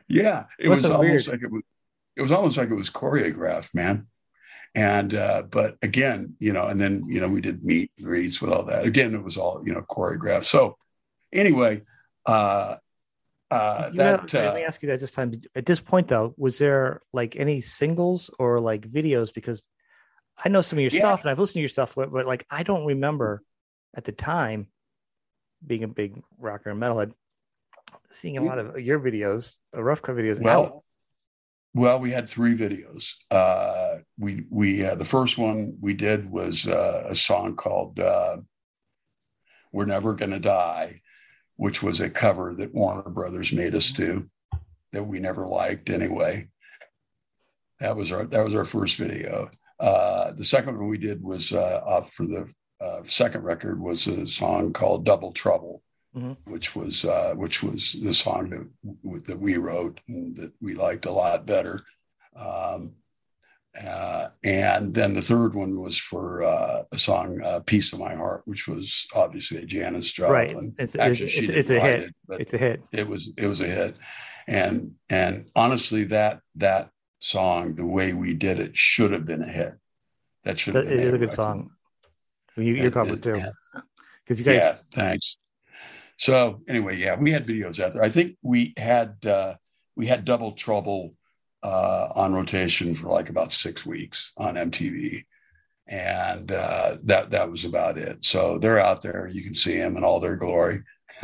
yeah, it was almost weird. like it was. It was almost like it was choreographed, man. And uh, but again, you know, and then you know we did meet and greets with all that. Again, it was all you know choreographed. So anyway, uh, uh, that, know, let me uh, ask you that this time. At this point, though, was there like any singles or like videos? Because I know some of your yeah. stuff, and I've listened to your stuff, but, but, like I don't remember at the time being a big rocker and metalhead, seeing a lot of your videos, the rough cutt videos. Well, now. Well, we had three videos. Uh, we we uh, the first one we did was uh, a song called uh, "We're Never Gonna Die." which was a cover that Warner Brothers made us do that we never liked anyway. That was our that was our first video. Uh, the second one we did was uh, off for the second record was a song called "Double Trouble," mm-hmm. which was uh, which was the song that that we wrote and that we liked a lot better. Um, uh, and then the third one was for uh, a song uh, "Piece of My Heart," which was obviously a Janis Joplin. Right, it's, actually it's, she it's, it's a hit. It, it's a hit. It was it was a hit, and and honestly, that that song, the way we did it, should have been a hit. That should have. It is a good song. You, you're covered too, because you guys. Yeah, thanks. So anyway, yeah, we had videos out there. I think we had uh, we had Double Trouble uh, on rotation for like about six weeks on MTV. and uh, that that was about it. So they're out there; you can see them in all their glory.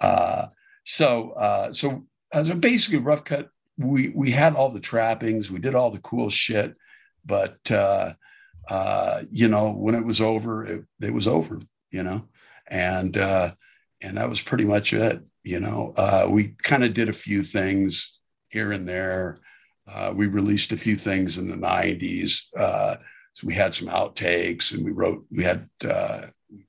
uh, so uh, so so basically, Rough Cutt. We we had all the trappings, we did all the cool shit, but uh, uh, you know, when it was over, it, it was over. You know, and uh, and that was pretty much it. You know, uh, we kind of did a few things here and there. Uh, we released a few things in the '90s. Uh, so we had some outtakes, and we wrote we had uh,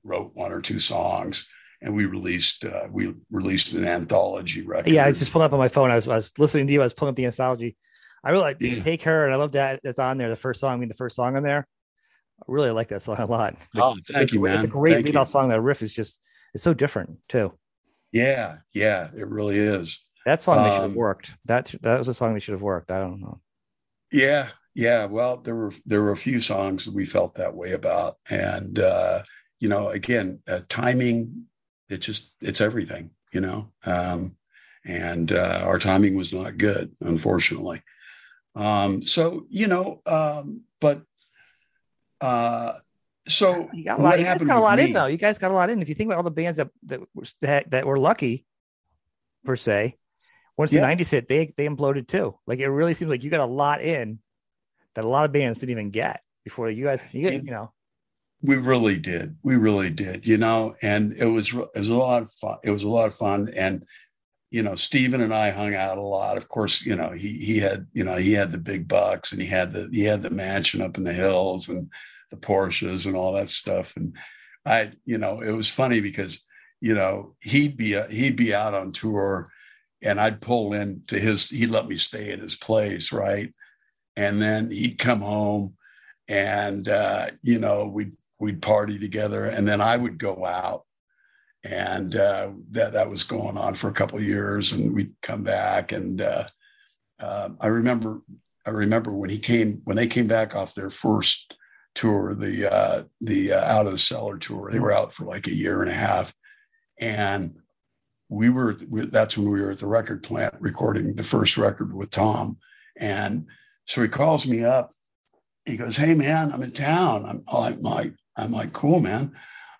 wrote one or two songs, and we released uh, we released an anthology record. Yeah, I was just pulling up on my phone. I was, I was listening to you. I was pulling up the anthology. I really like yeah. "Take Her," and I love that it's on there. The first song, I mean, the first song on there. I really like that song a lot. Oh, thank it's, you, man. It's a great thank lead off song. That riff is just it's so different too. Yeah, yeah, it really is. That song um, they should have worked. That that was a song they should have worked. I don't know. Yeah, yeah. Well, there were there were a few songs that we felt that way about, and uh, you know, again, uh, timing. It just it's everything, you know. Um, and uh, our timing was not good, unfortunately. Um, so you know, um, but uh, so you got a lot, you guys got a lot me, in though. You guys got a lot in. If you think about all the bands that that were, that, that were lucky, per se, once yeah. the '90s hit, they they imploded too. Like it really seems like you got a lot in that a lot of bands didn't even get before you guys. You, get, you know, we really did. We really did. You know, and it was it was a lot of fun. It was a lot of fun, and you know, Stephen and I hung out a lot. Of course, you know, he he had you know he had the big bucks, and he had the he had the mansion up in the hills, and the Porsches and all that stuff. And I, you know, it was funny because, you know, he'd be a, he'd be out on tour, and I'd pull in to his. He'd let me stay at his place, right? And then he'd come home, and uh, you know, we'd we'd party together, and then I would go out, and uh, that that was going on for a couple years, and we'd come back, and uh, uh, I remember I remember when he came when they came back off their first tour, the uh, the uh, Out of the Cellar tour. They were out for like a year and a half, and we were. That's when we were at the record plant recording the first record with Tom. And so he calls me up. He goes, "Hey man, I'm in town." I'm, I'm like, I'm like, cool man.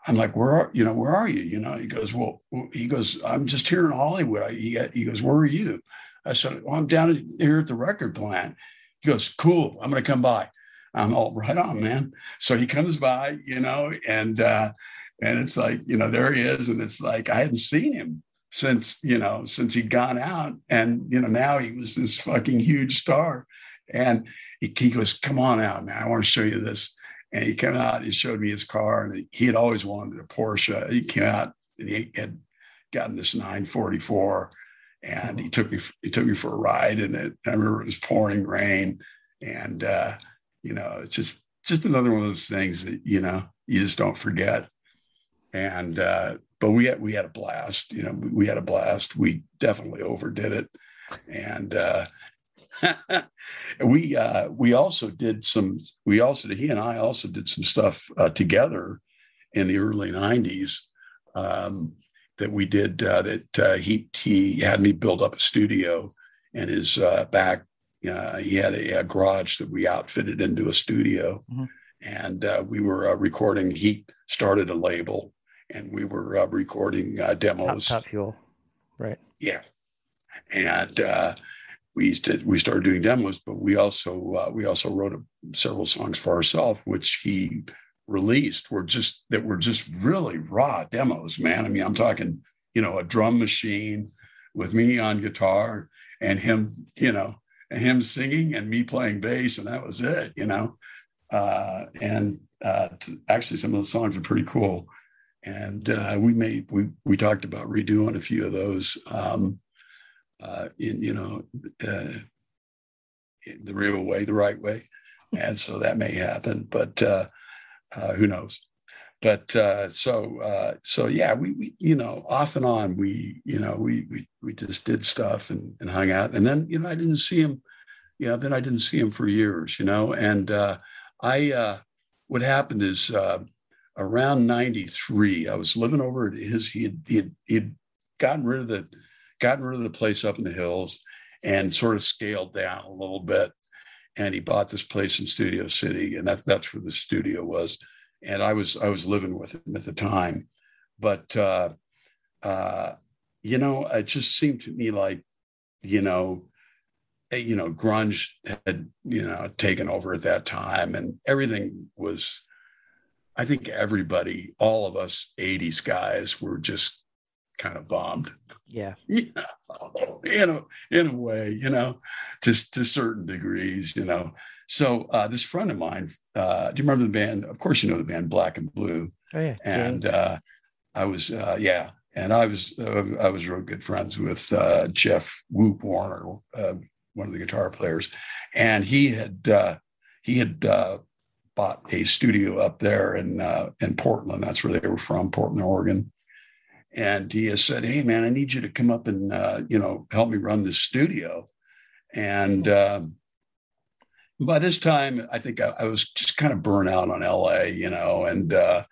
I'm like, where are you know where are you? You know, he goes, well, he goes, I'm just here in Hollywood. He, he goes, where are you? I said, well, I'm down here at the record plant. He goes, cool. I'm going to come by. I'm all right on, man. So he comes by, you know, and uh, and it's like, you know, there he is, and it's like I hadn't seen him since, you know, since he'd gone out, and you know, now he was this fucking huge star, and he, he goes, "Come on out, man. I want to show you this." And he came out, he showed me his car, and he had always wanted a Porsche. He came out, and he had gotten this 944, and he took me he took me for a ride, and it, I remember it was pouring rain, and uh, you know, it's just just another one of those things that you know you just don't forget. And uh, but we had we had a blast. You know, we, we had a blast. We definitely overdid it, and uh, we uh, we also did some. We also he and I also did some stuff uh, together in the early '90s. Um, that we did uh, that uh, he he had me build up a studio in his uh, back uh, he had a, a, garage that we outfitted into a studio, mm-hmm. and uh, we were uh, recording. He started a label, and we were uh, recording uh, demos. Top, top, Fuel, right? Yeah, and uh, we did. We started doing demos, but we also we also wrote a, several songs for ourselves, which he released. Were just that were just really raw demos, man. I mean, I'm talking, you know, a drum machine with me on guitar and him, you know him singing and me playing bass, and that was it, you know. Uh, and uh, t- actually, some of the songs are pretty cool. And uh, we made we we talked about redoing a few of those um, uh, in you know uh, in the real way, the right way, and so that may happen, but uh, who knows? but uh, so uh, so yeah, we, we you know off and on we you know we we we just did stuff and, and hung out, and then you know I didn't see him, you know then I didn't see him for years, you know, and uh, I uh, what happened is uh, around '93 I was living over at his he had he had he had gotten rid of the gotten rid of the place up in the hills and sort of scaled down a little bit and he bought this place in Studio City, and that, that's where the studio was. And I was I was living with him at the time, but uh, uh, you know, it just seemed to me like, you know, eh, you know, grunge had you know taken over at that time, and everything was. I think everybody, all of us '80s guys, were just kind of bombed. Yeah. in a in a way, you know, to to certain degrees, you know. So uh, this friend of mine, uh, do you remember the band? Of course, you know the band Black 'n Blue. Oh yeah. And uh, I was, uh, yeah, and I was uh, I was real good friends with uh, Jeff Woop Warner, one of the guitar players, and he had he had bought a studio up there in in Portland. That's where they were from, Portland, Oregon and he has said, "Hey, man, I need you to come up and uh, you know help me run this studio." And um, by this time, I think I, I, was just kind of burnt out on LA, you know, and uh,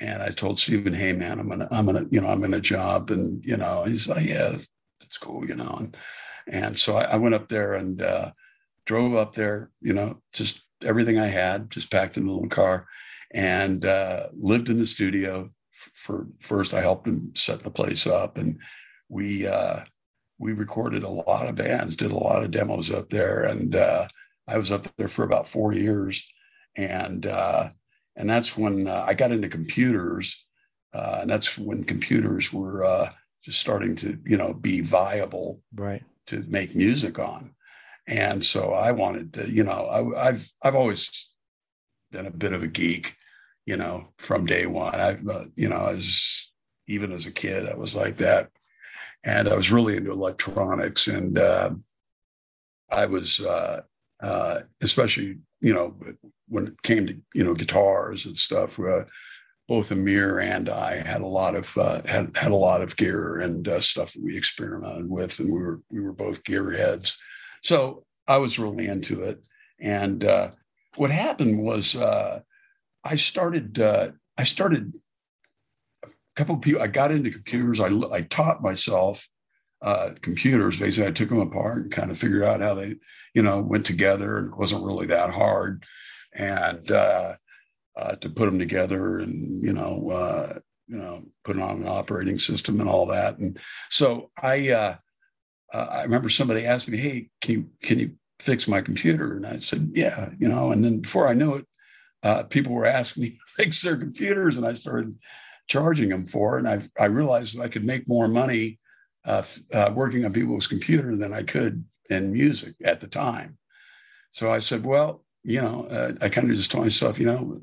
and I told Stephen, "Hey, man, I'm gonna, I'm gonna, you know, I'm in a job," and you know, he's like, "Yeah, that's, cool," you know, and and so I, I went up there and uh, drove up there, you know, just everything I had, just packed in a little car, and uh, lived in the studio for first I helped him set the place up and we uh, we recorded a lot of bands, did a lot of demos up there, and uh, I was up there for about four years, and uh, and that's when uh, I got into computers, uh, and that's when computers were uh, just starting to you know be viable, right, to make music on, and so I wanted to you know I, I've I've always been a bit of a geek, you know, from day one. I, uh, you know, as even as a kid, I was like that, and I was really into electronics, and uh, I was, uh, uh, especially, you know, when it came to you know guitars and stuff. Uh, both Amir and I had a lot of uh, had had a lot of gear and stuff that we experimented with, and we were we were both gearheads. So I was really into it, and uh what happened was I started. Uh, I started. A couple of people. I got into computers. I I taught myself uh, computers. Basically, I took them apart and kind of figured out how they, you know, went together. It wasn't really that hard, and uh, uh, to put them together and you know, uh, you know, put on an operating system and all that. And so I, uh, I remember somebody asked me, "Hey, can you can you fix my computer?" And I said, "Yeah," you know. And then before I knew it, uh, people were asking me to fix their computers, and I started charging them for it. And I, I realized that I could make more money uh, uh, working on people's computer than I could in music at the time. So I said, well, you know, uh, I kind of just told myself, you know,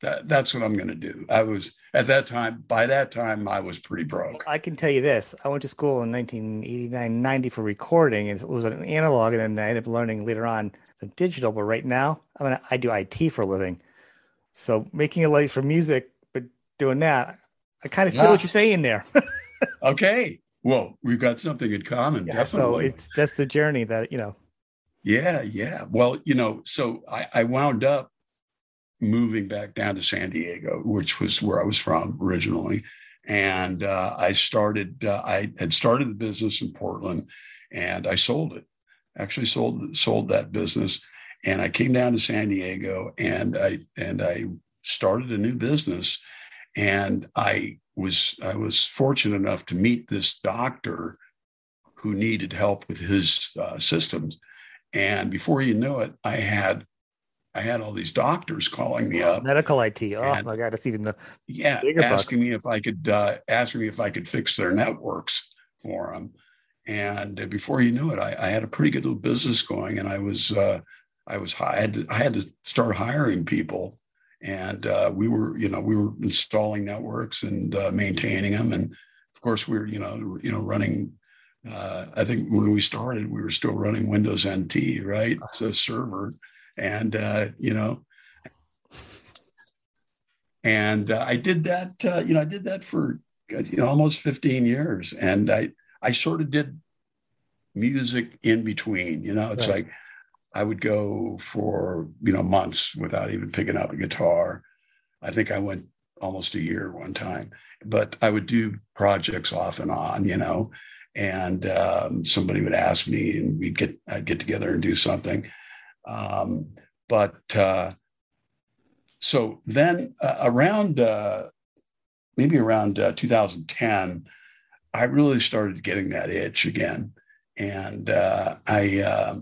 that, that's what I'm going to do. I was at that time, by that time, I was pretty broke. I can tell you this. I went to school in 1989, 90 for recording. and It was an analog, and then I ended up learning later on the digital. But right now, I mean, I do IT for a living. So making a lace for music, but doing that, I kind of feel yeah. what you're saying there. okay. Well, we've got something in common, yeah, definitely. So it's that's the journey that, you know. Yeah, yeah. Well, you know, so I, I wound up moving back down to San Diego, which was where I was from originally. And uh, I started, uh, I had started the business in Portland and I sold it. Actually sold sold that business and I came down to San Diego and I and I started a new business. And I was I was fortunate enough to meet this doctor who needed help with his uh, systems. And before you know it, I had I had all these doctors calling me up. Medical IT. Oh and, my God, it's even the yeah, asking bucks. me if I could uh, asking me if I could fix their networks for them. And before you knew it, I, I had a pretty good little business going, and I was uh, I was I had to, I had to start hiring people, and uh, we were you know we were installing networks and uh, maintaining them, and of course we were you know you know running. Uh, I think when we started, we were still running Windows NT, right? It's a server, and uh, you know, and uh, I did that. Uh, you know, I did that for you know almost 15 years, and I I sort of did music in between. You know, it's right. like I would go for, you know, months without even picking up a guitar. I think I went almost a year one time, but I would do projects off and on, you know, and um, somebody would ask me and we'd get, I'd get together and do something. Um, but uh, so then uh, around uh, maybe around uh, 2010, I really started getting that itch again, and uh, I uh,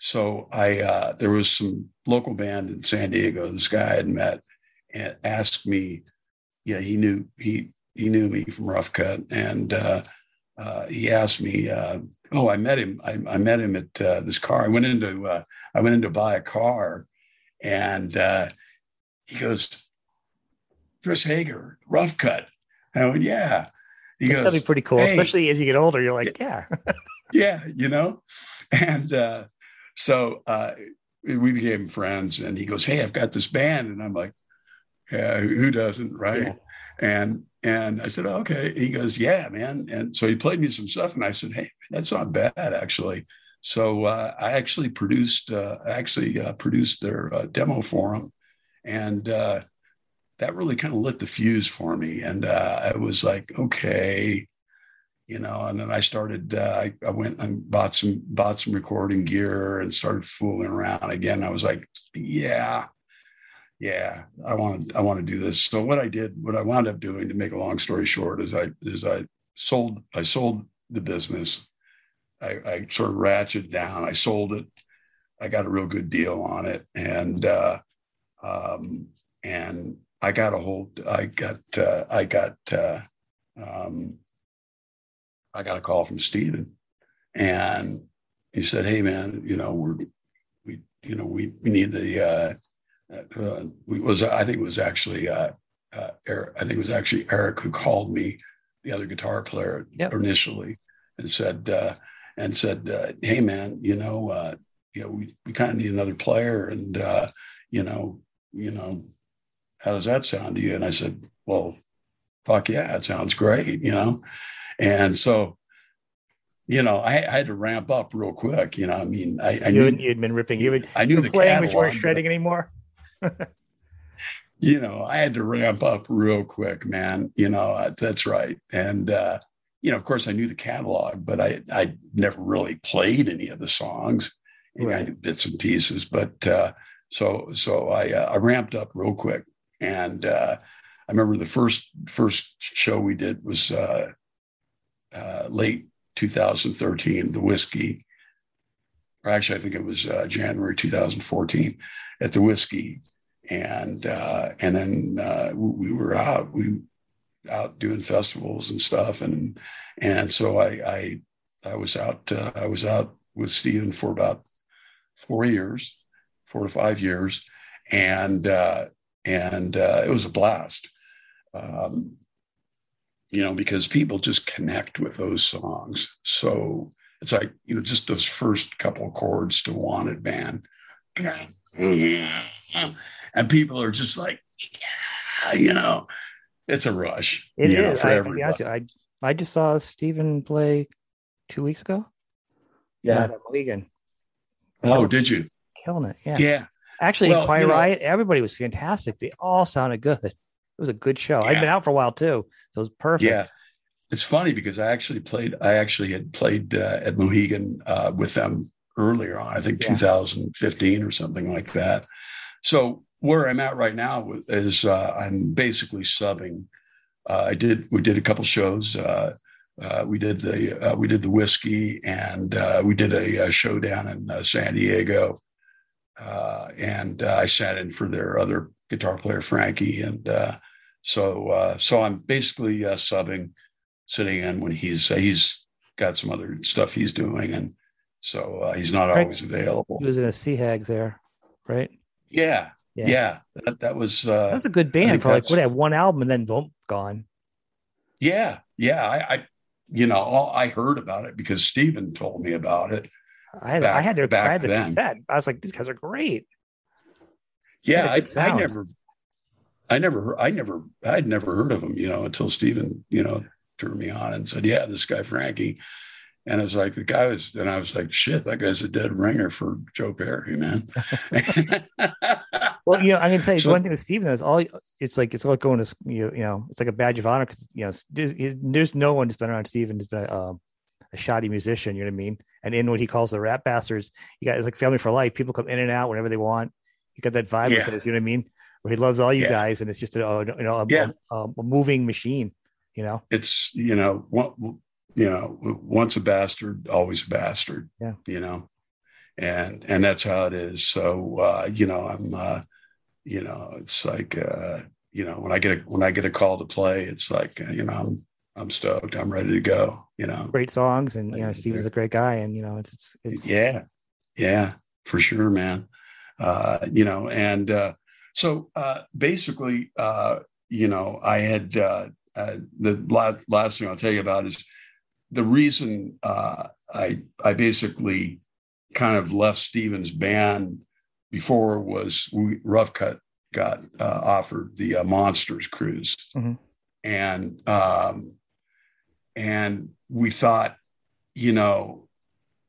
so I uh, there was some local band in San Diego. This guy I had met and asked me, yeah, he knew he he knew me from Rough Cutt, and uh, uh, he asked me, uh, oh, I met him. I, I met him at uh, this car. I went into uh, I went in to buy a car, and uh, he goes, Chris Hager, Rough Cutt. And I went, yeah. He goes, that'd be pretty cool, hey. especially as you get older. You're like, yeah, yeah, you know, and so uh, we became friends. And he goes, hey, I've got this band, and I'm like, yeah, who doesn't, right? Yeah. And and I said, oh, okay. He goes, yeah, man. And so he played me some stuff, and I said, hey, that's not bad actually. So uh, I actually produced, uh, actually uh, produced their uh, demo for them, and uh, that really kind of lit the fuse for me. And uh, I was like, okay, you know. And then I started. I, I went and bought some bought some recording gear and started fooling around again. I was like, yeah, yeah, I want I want to do this. So what I did, what I wound up doing, to make a long story short, is I is I sold I sold the business. I, I sort of ratcheted down. I sold it. I got a real good deal on it, and uh, um, and I got a hold. I got uh, I got uh, um, I got a call from Stephen, and he said, "Hey, man, you know we're we you know we we need the." Uh, uh, was I think it was actually uh, uh, Eric, I think it was actually Eric who called me, the other guitar player yep. initially, and said uh, and said, uh, "Hey man, you know, uh, you know, we, we kind of need another player, and uh, you know, you know, how does that sound to you?" And I said, "Well, fuck yeah, it sounds great," you know, and so you know, I, I, had to ramp up real quick. You know, I mean, I, I you knew you'd been ripping. You would, I knew the playing, catalog, but you weren't shredding anymore you know, I had to ramp up real quick, man. You know, uh, that's right. And, uh, you know, of course, I knew the catalog, but I I never really played any of the songs. Right. I knew bits and pieces, but uh, so so I uh, I ramped up real quick, and uh, I remember the first first show we did was uh, uh, late 2013, the Whisky, or actually I think it was uh, January 2014 at the Whisky, and uh, and then uh, we were out we out doing festivals and stuff, and and so I I, I was out uh, I was out with Stephen for about four years, four to five years, and uh, and uh, it was a blast. Um, you know, because people just connect with those songs. So it's like, you know, just those first couple chords to Wanted Man and people are just like, yeah, you know, it's a rush. It is. Know, for I, everybody. I, I just saw Stephen play two weeks ago. Yeah, Mohegan. Oh, oh, did you? Killing it. Yeah. Yeah. Actually, well, Quiet you know, Riot, everybody was fantastic. They all sounded good. It was a good show. Yeah. I'd been out for a while too, so it was perfect. Yeah. It's funny because I actually played. I actually had played uh, at Mohegan uh, with them earlier on, I think yeah. 2015 or something like that. So where I'm at right now is uh, I'm basically subbing. Uh, I did we did a couple shows. Uh, uh we did the uh, we did the Whisky and uh, we did a, a, show down in San Diego, and I sat in for their other guitar player Frankie, and so uh, so I'm basically uh, subbing, sitting in when he's he's got some other stuff he's doing, and so uh, he's not right. always available. He was in a Sea Hags there, right? Yeah, yeah. yeah. That, that, was uh, that was a good band for like what had one album and then boom, gone. Yeah, yeah. I, I you know, all, I heard about it because Stephen told me about it. I had, back, I had to back I had the then. I was like, these guys are great. Yeah, I, I never, I never, I never, I'd never heard of him, you know, until Stephen, you know, turned me on and said, "Yeah, this guy Frankie." And it's like the guy was, and I was like, shit, that guy's a dead ringer for Joe Perry, man. well, you know, I'm gonna you so, one thing with Stephen is all it's like it's like going to you know, it's like a badge of honor because you know there's, there's, no one who's been around Stephen who's been a, um, a shoddy musician. You know what I mean? and in what he calls the Ratt bastards. You got it's like family for life. People come in and out whenever they want. You got that vibe Yeah. with it. You know what I mean? Where he loves all you Yeah. guys, and it's just a you know a, Yeah. a, a moving machine. You know, it's you know one, you know once a bastard always a bastard Yeah. you know and and that's how it is so uh you know i'm uh you know it's like uh you know when i get a when i get a call to play it's like uh, you know i'm i'm stoked i'm ready to go you know great songs, and you know Steve is a great guy, and you know it's it's, it's yeah yeah for sure man uh you know and uh so uh basically uh you know i had uh, uh the last last thing i'll tell you about is the reason uh i i basically kind of left Stephen's band before was we rough cutt got uh, offered the uh, monsters cruise Mhm. and um and we thought you know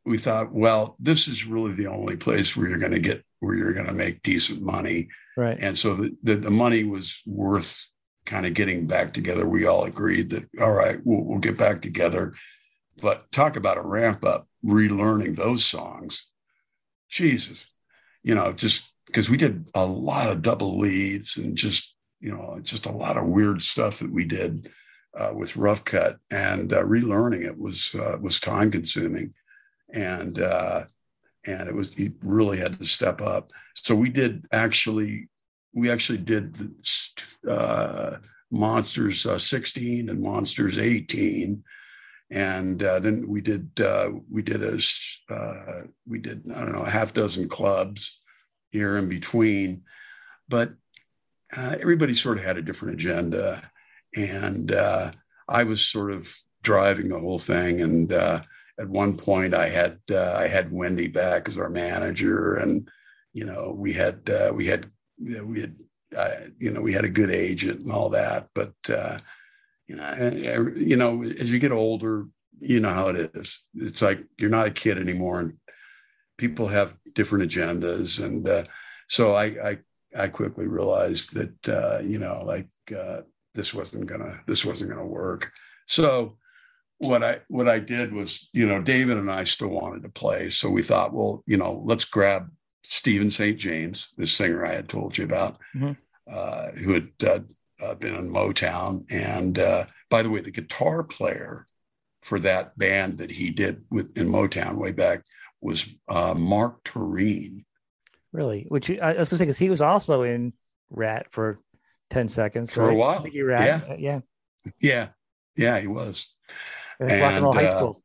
we thought, well, this is really the only place where you're going to get where you're going to make decent money. right. And so the, the, the money was worth kind of getting back together. We all agreed that, all right, we'll, we'll get back together. But talk about a ramp up, relearning those songs. Jesus, you know, just because we did a lot of double leads and just, you know, just a lot of weird stuff that we did uh, with Rough Cutt and uh, relearning it was uh, was time consuming and uh, and it was he really had to step up. So we did actually we actually did the uh, Monsters uh, 16 and Monsters 18, and uh, then we did uh, we did a uh, we did I don't know a half dozen clubs here in between, but uh, everybody sort of had a different agenda, and I was sort of driving the whole thing and. At one point I had uh, I had Wendy back as our manager, and you know we had uh, we had we had uh, you know we had a good agent and all that. But uh, you know and, you know as you get older, you know how it is. It's like you're not a kid anymore, and people have different agendas, and uh, so I, I I quickly realized that uh, you know like this wasn't gonna this wasn't gonna work. So what I what I did was, you know, David and I still wanted to play, so we thought, well, you know, let's grab Stephen St. James, the singer I had told you about, Mhm. uh, who had uh, uh, been in Motown, and uh, by the way, the guitar player for that band that he did with in Motown way back was uh, Marq Torien. Really, which I was gonna say because he was also in Ratt for ten seconds For a while, I think he Ratt, uh, yeah, Yeah, yeah, he was. Think rock and roll high uh, school.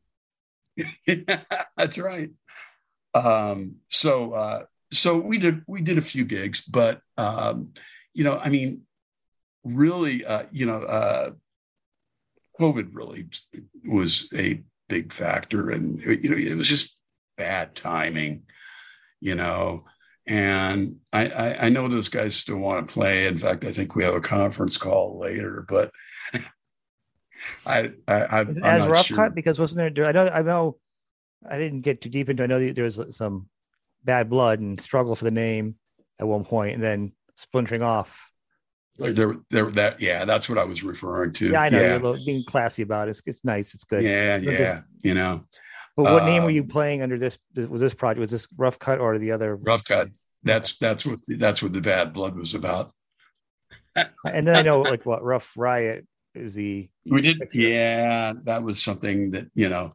That's right. Um, so uh, so we did we did a few gigs, but um, you know, I mean, really, uh, you know, uh, COVID really was a big factor, and you know, it was just bad timing, you know. And I, I, I know those guys still want to play. In fact, I think we have a conference call later, but I, I, I Is it I'm as not rough sure. cut because wasn't there? I know, I know, I didn't get too deep into. I know there was some bad blood and struggle for the name at one point, and then splintering off. There, there, that, yeah, that's what I was referring to. Yeah, I know Yeah, you're little, being classy about it. It's, it's nice. It's good. yeah, Good. yeah. You know, But what name were you Um, playing under this? Was this project? Was this rough cutt or the other? rough cutt. That's that's what the, that's what the bad blood was about. And then I know like what rough riot is the We did, yeah. That was something that you know,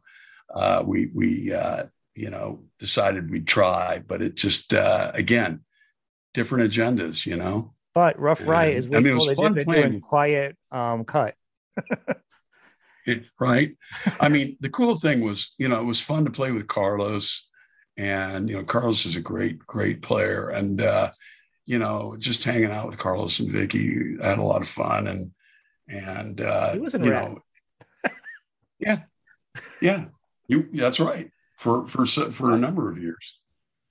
uh, we we uh, you know decided we'd try, but it just uh, again, different agendas. You know, But Rough Riot is I way mean, it was. Fun did, playing. quiet um cut. it right. I mean, the cool thing was, you know, it was fun to play with Carlos, and you know, Carlos is a great, great player, and uh, you know, just hanging out with Carlos and Vicky, I had a lot of fun, and and uh, He was in you Ratt. know, yeah, yeah, you that's right for for for a number of years,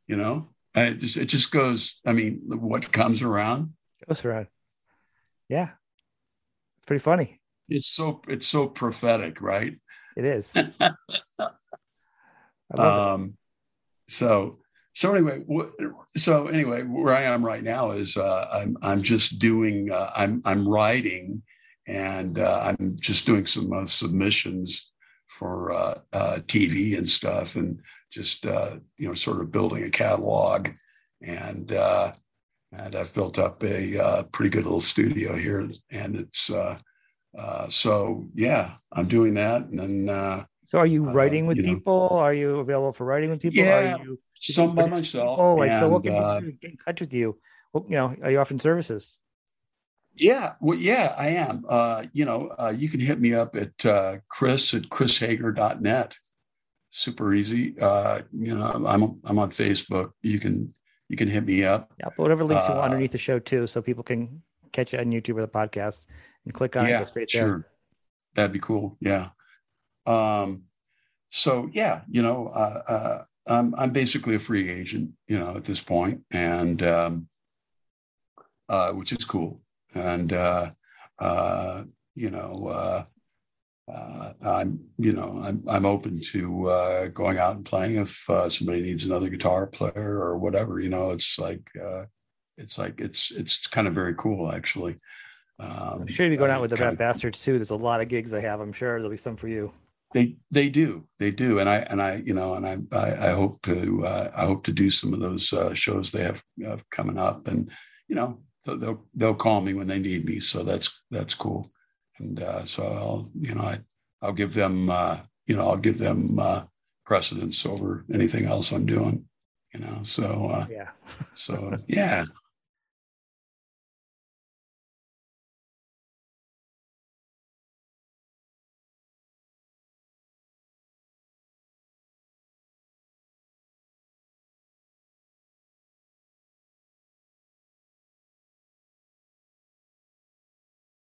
you know, and it just it just goes. I mean, what comes around, Goes around. Yeah. It's pretty funny. it's so it's so prophetic, right? It is. Um so so anyway so anyway where i am right now is uh i'm i'm just doing uh, i'm i'm writing and uh, i'm just doing some uh, submissions for uh, uh, TV and stuff, and just uh, you know, sort of building a catalog. And uh, and I've built up a uh, pretty good little studio here, and it's uh, so yeah, I'm doing that. And then so, are you writing with people? Know, are you available for writing with people? Yeah, are you some by myself. Oh, like and, so, what can you get in touch with you? Well, you know, are you offering services? Yeah, well, yeah, I am. Uh, you know, uh, you can hit me up at uh, chris at chrishager.net. Super easy. Uh, you know, I'm I'm on Facebook. You can you can hit me up. Yeah, but whatever links you want uh, underneath the show too, so people can catch it on YouTube or the podcast and click on yeah, straight sure. there. That'd be cool. Yeah. Um, so yeah, you know, uh, uh, I'm I'm basically a free agent, you know, at this point, and um, uh, which is cool and uh, uh, you know, uh, uh, I'm you know I'm I'm open to uh, going out and playing if uh, somebody needs another guitar player or whatever. You know, it's like uh, it's like it's it's kind of very cool actually. Um, I'm sure you'll be going out with the Ratt Bastards too. There's a lot of gigs they have. I'm sure there'll be some for you. They they do they do, and I and I you know and I I, I hope to uh, I hope to do some of those uh, shows they have, have coming up, and you know they'll they'll call me when they need me. So that's that's cool. And uh, so I'll you know I I'll give them uh, you know I'll give them uh, precedence over anything else I'm doing. You know, so uh, yeah, so yeah,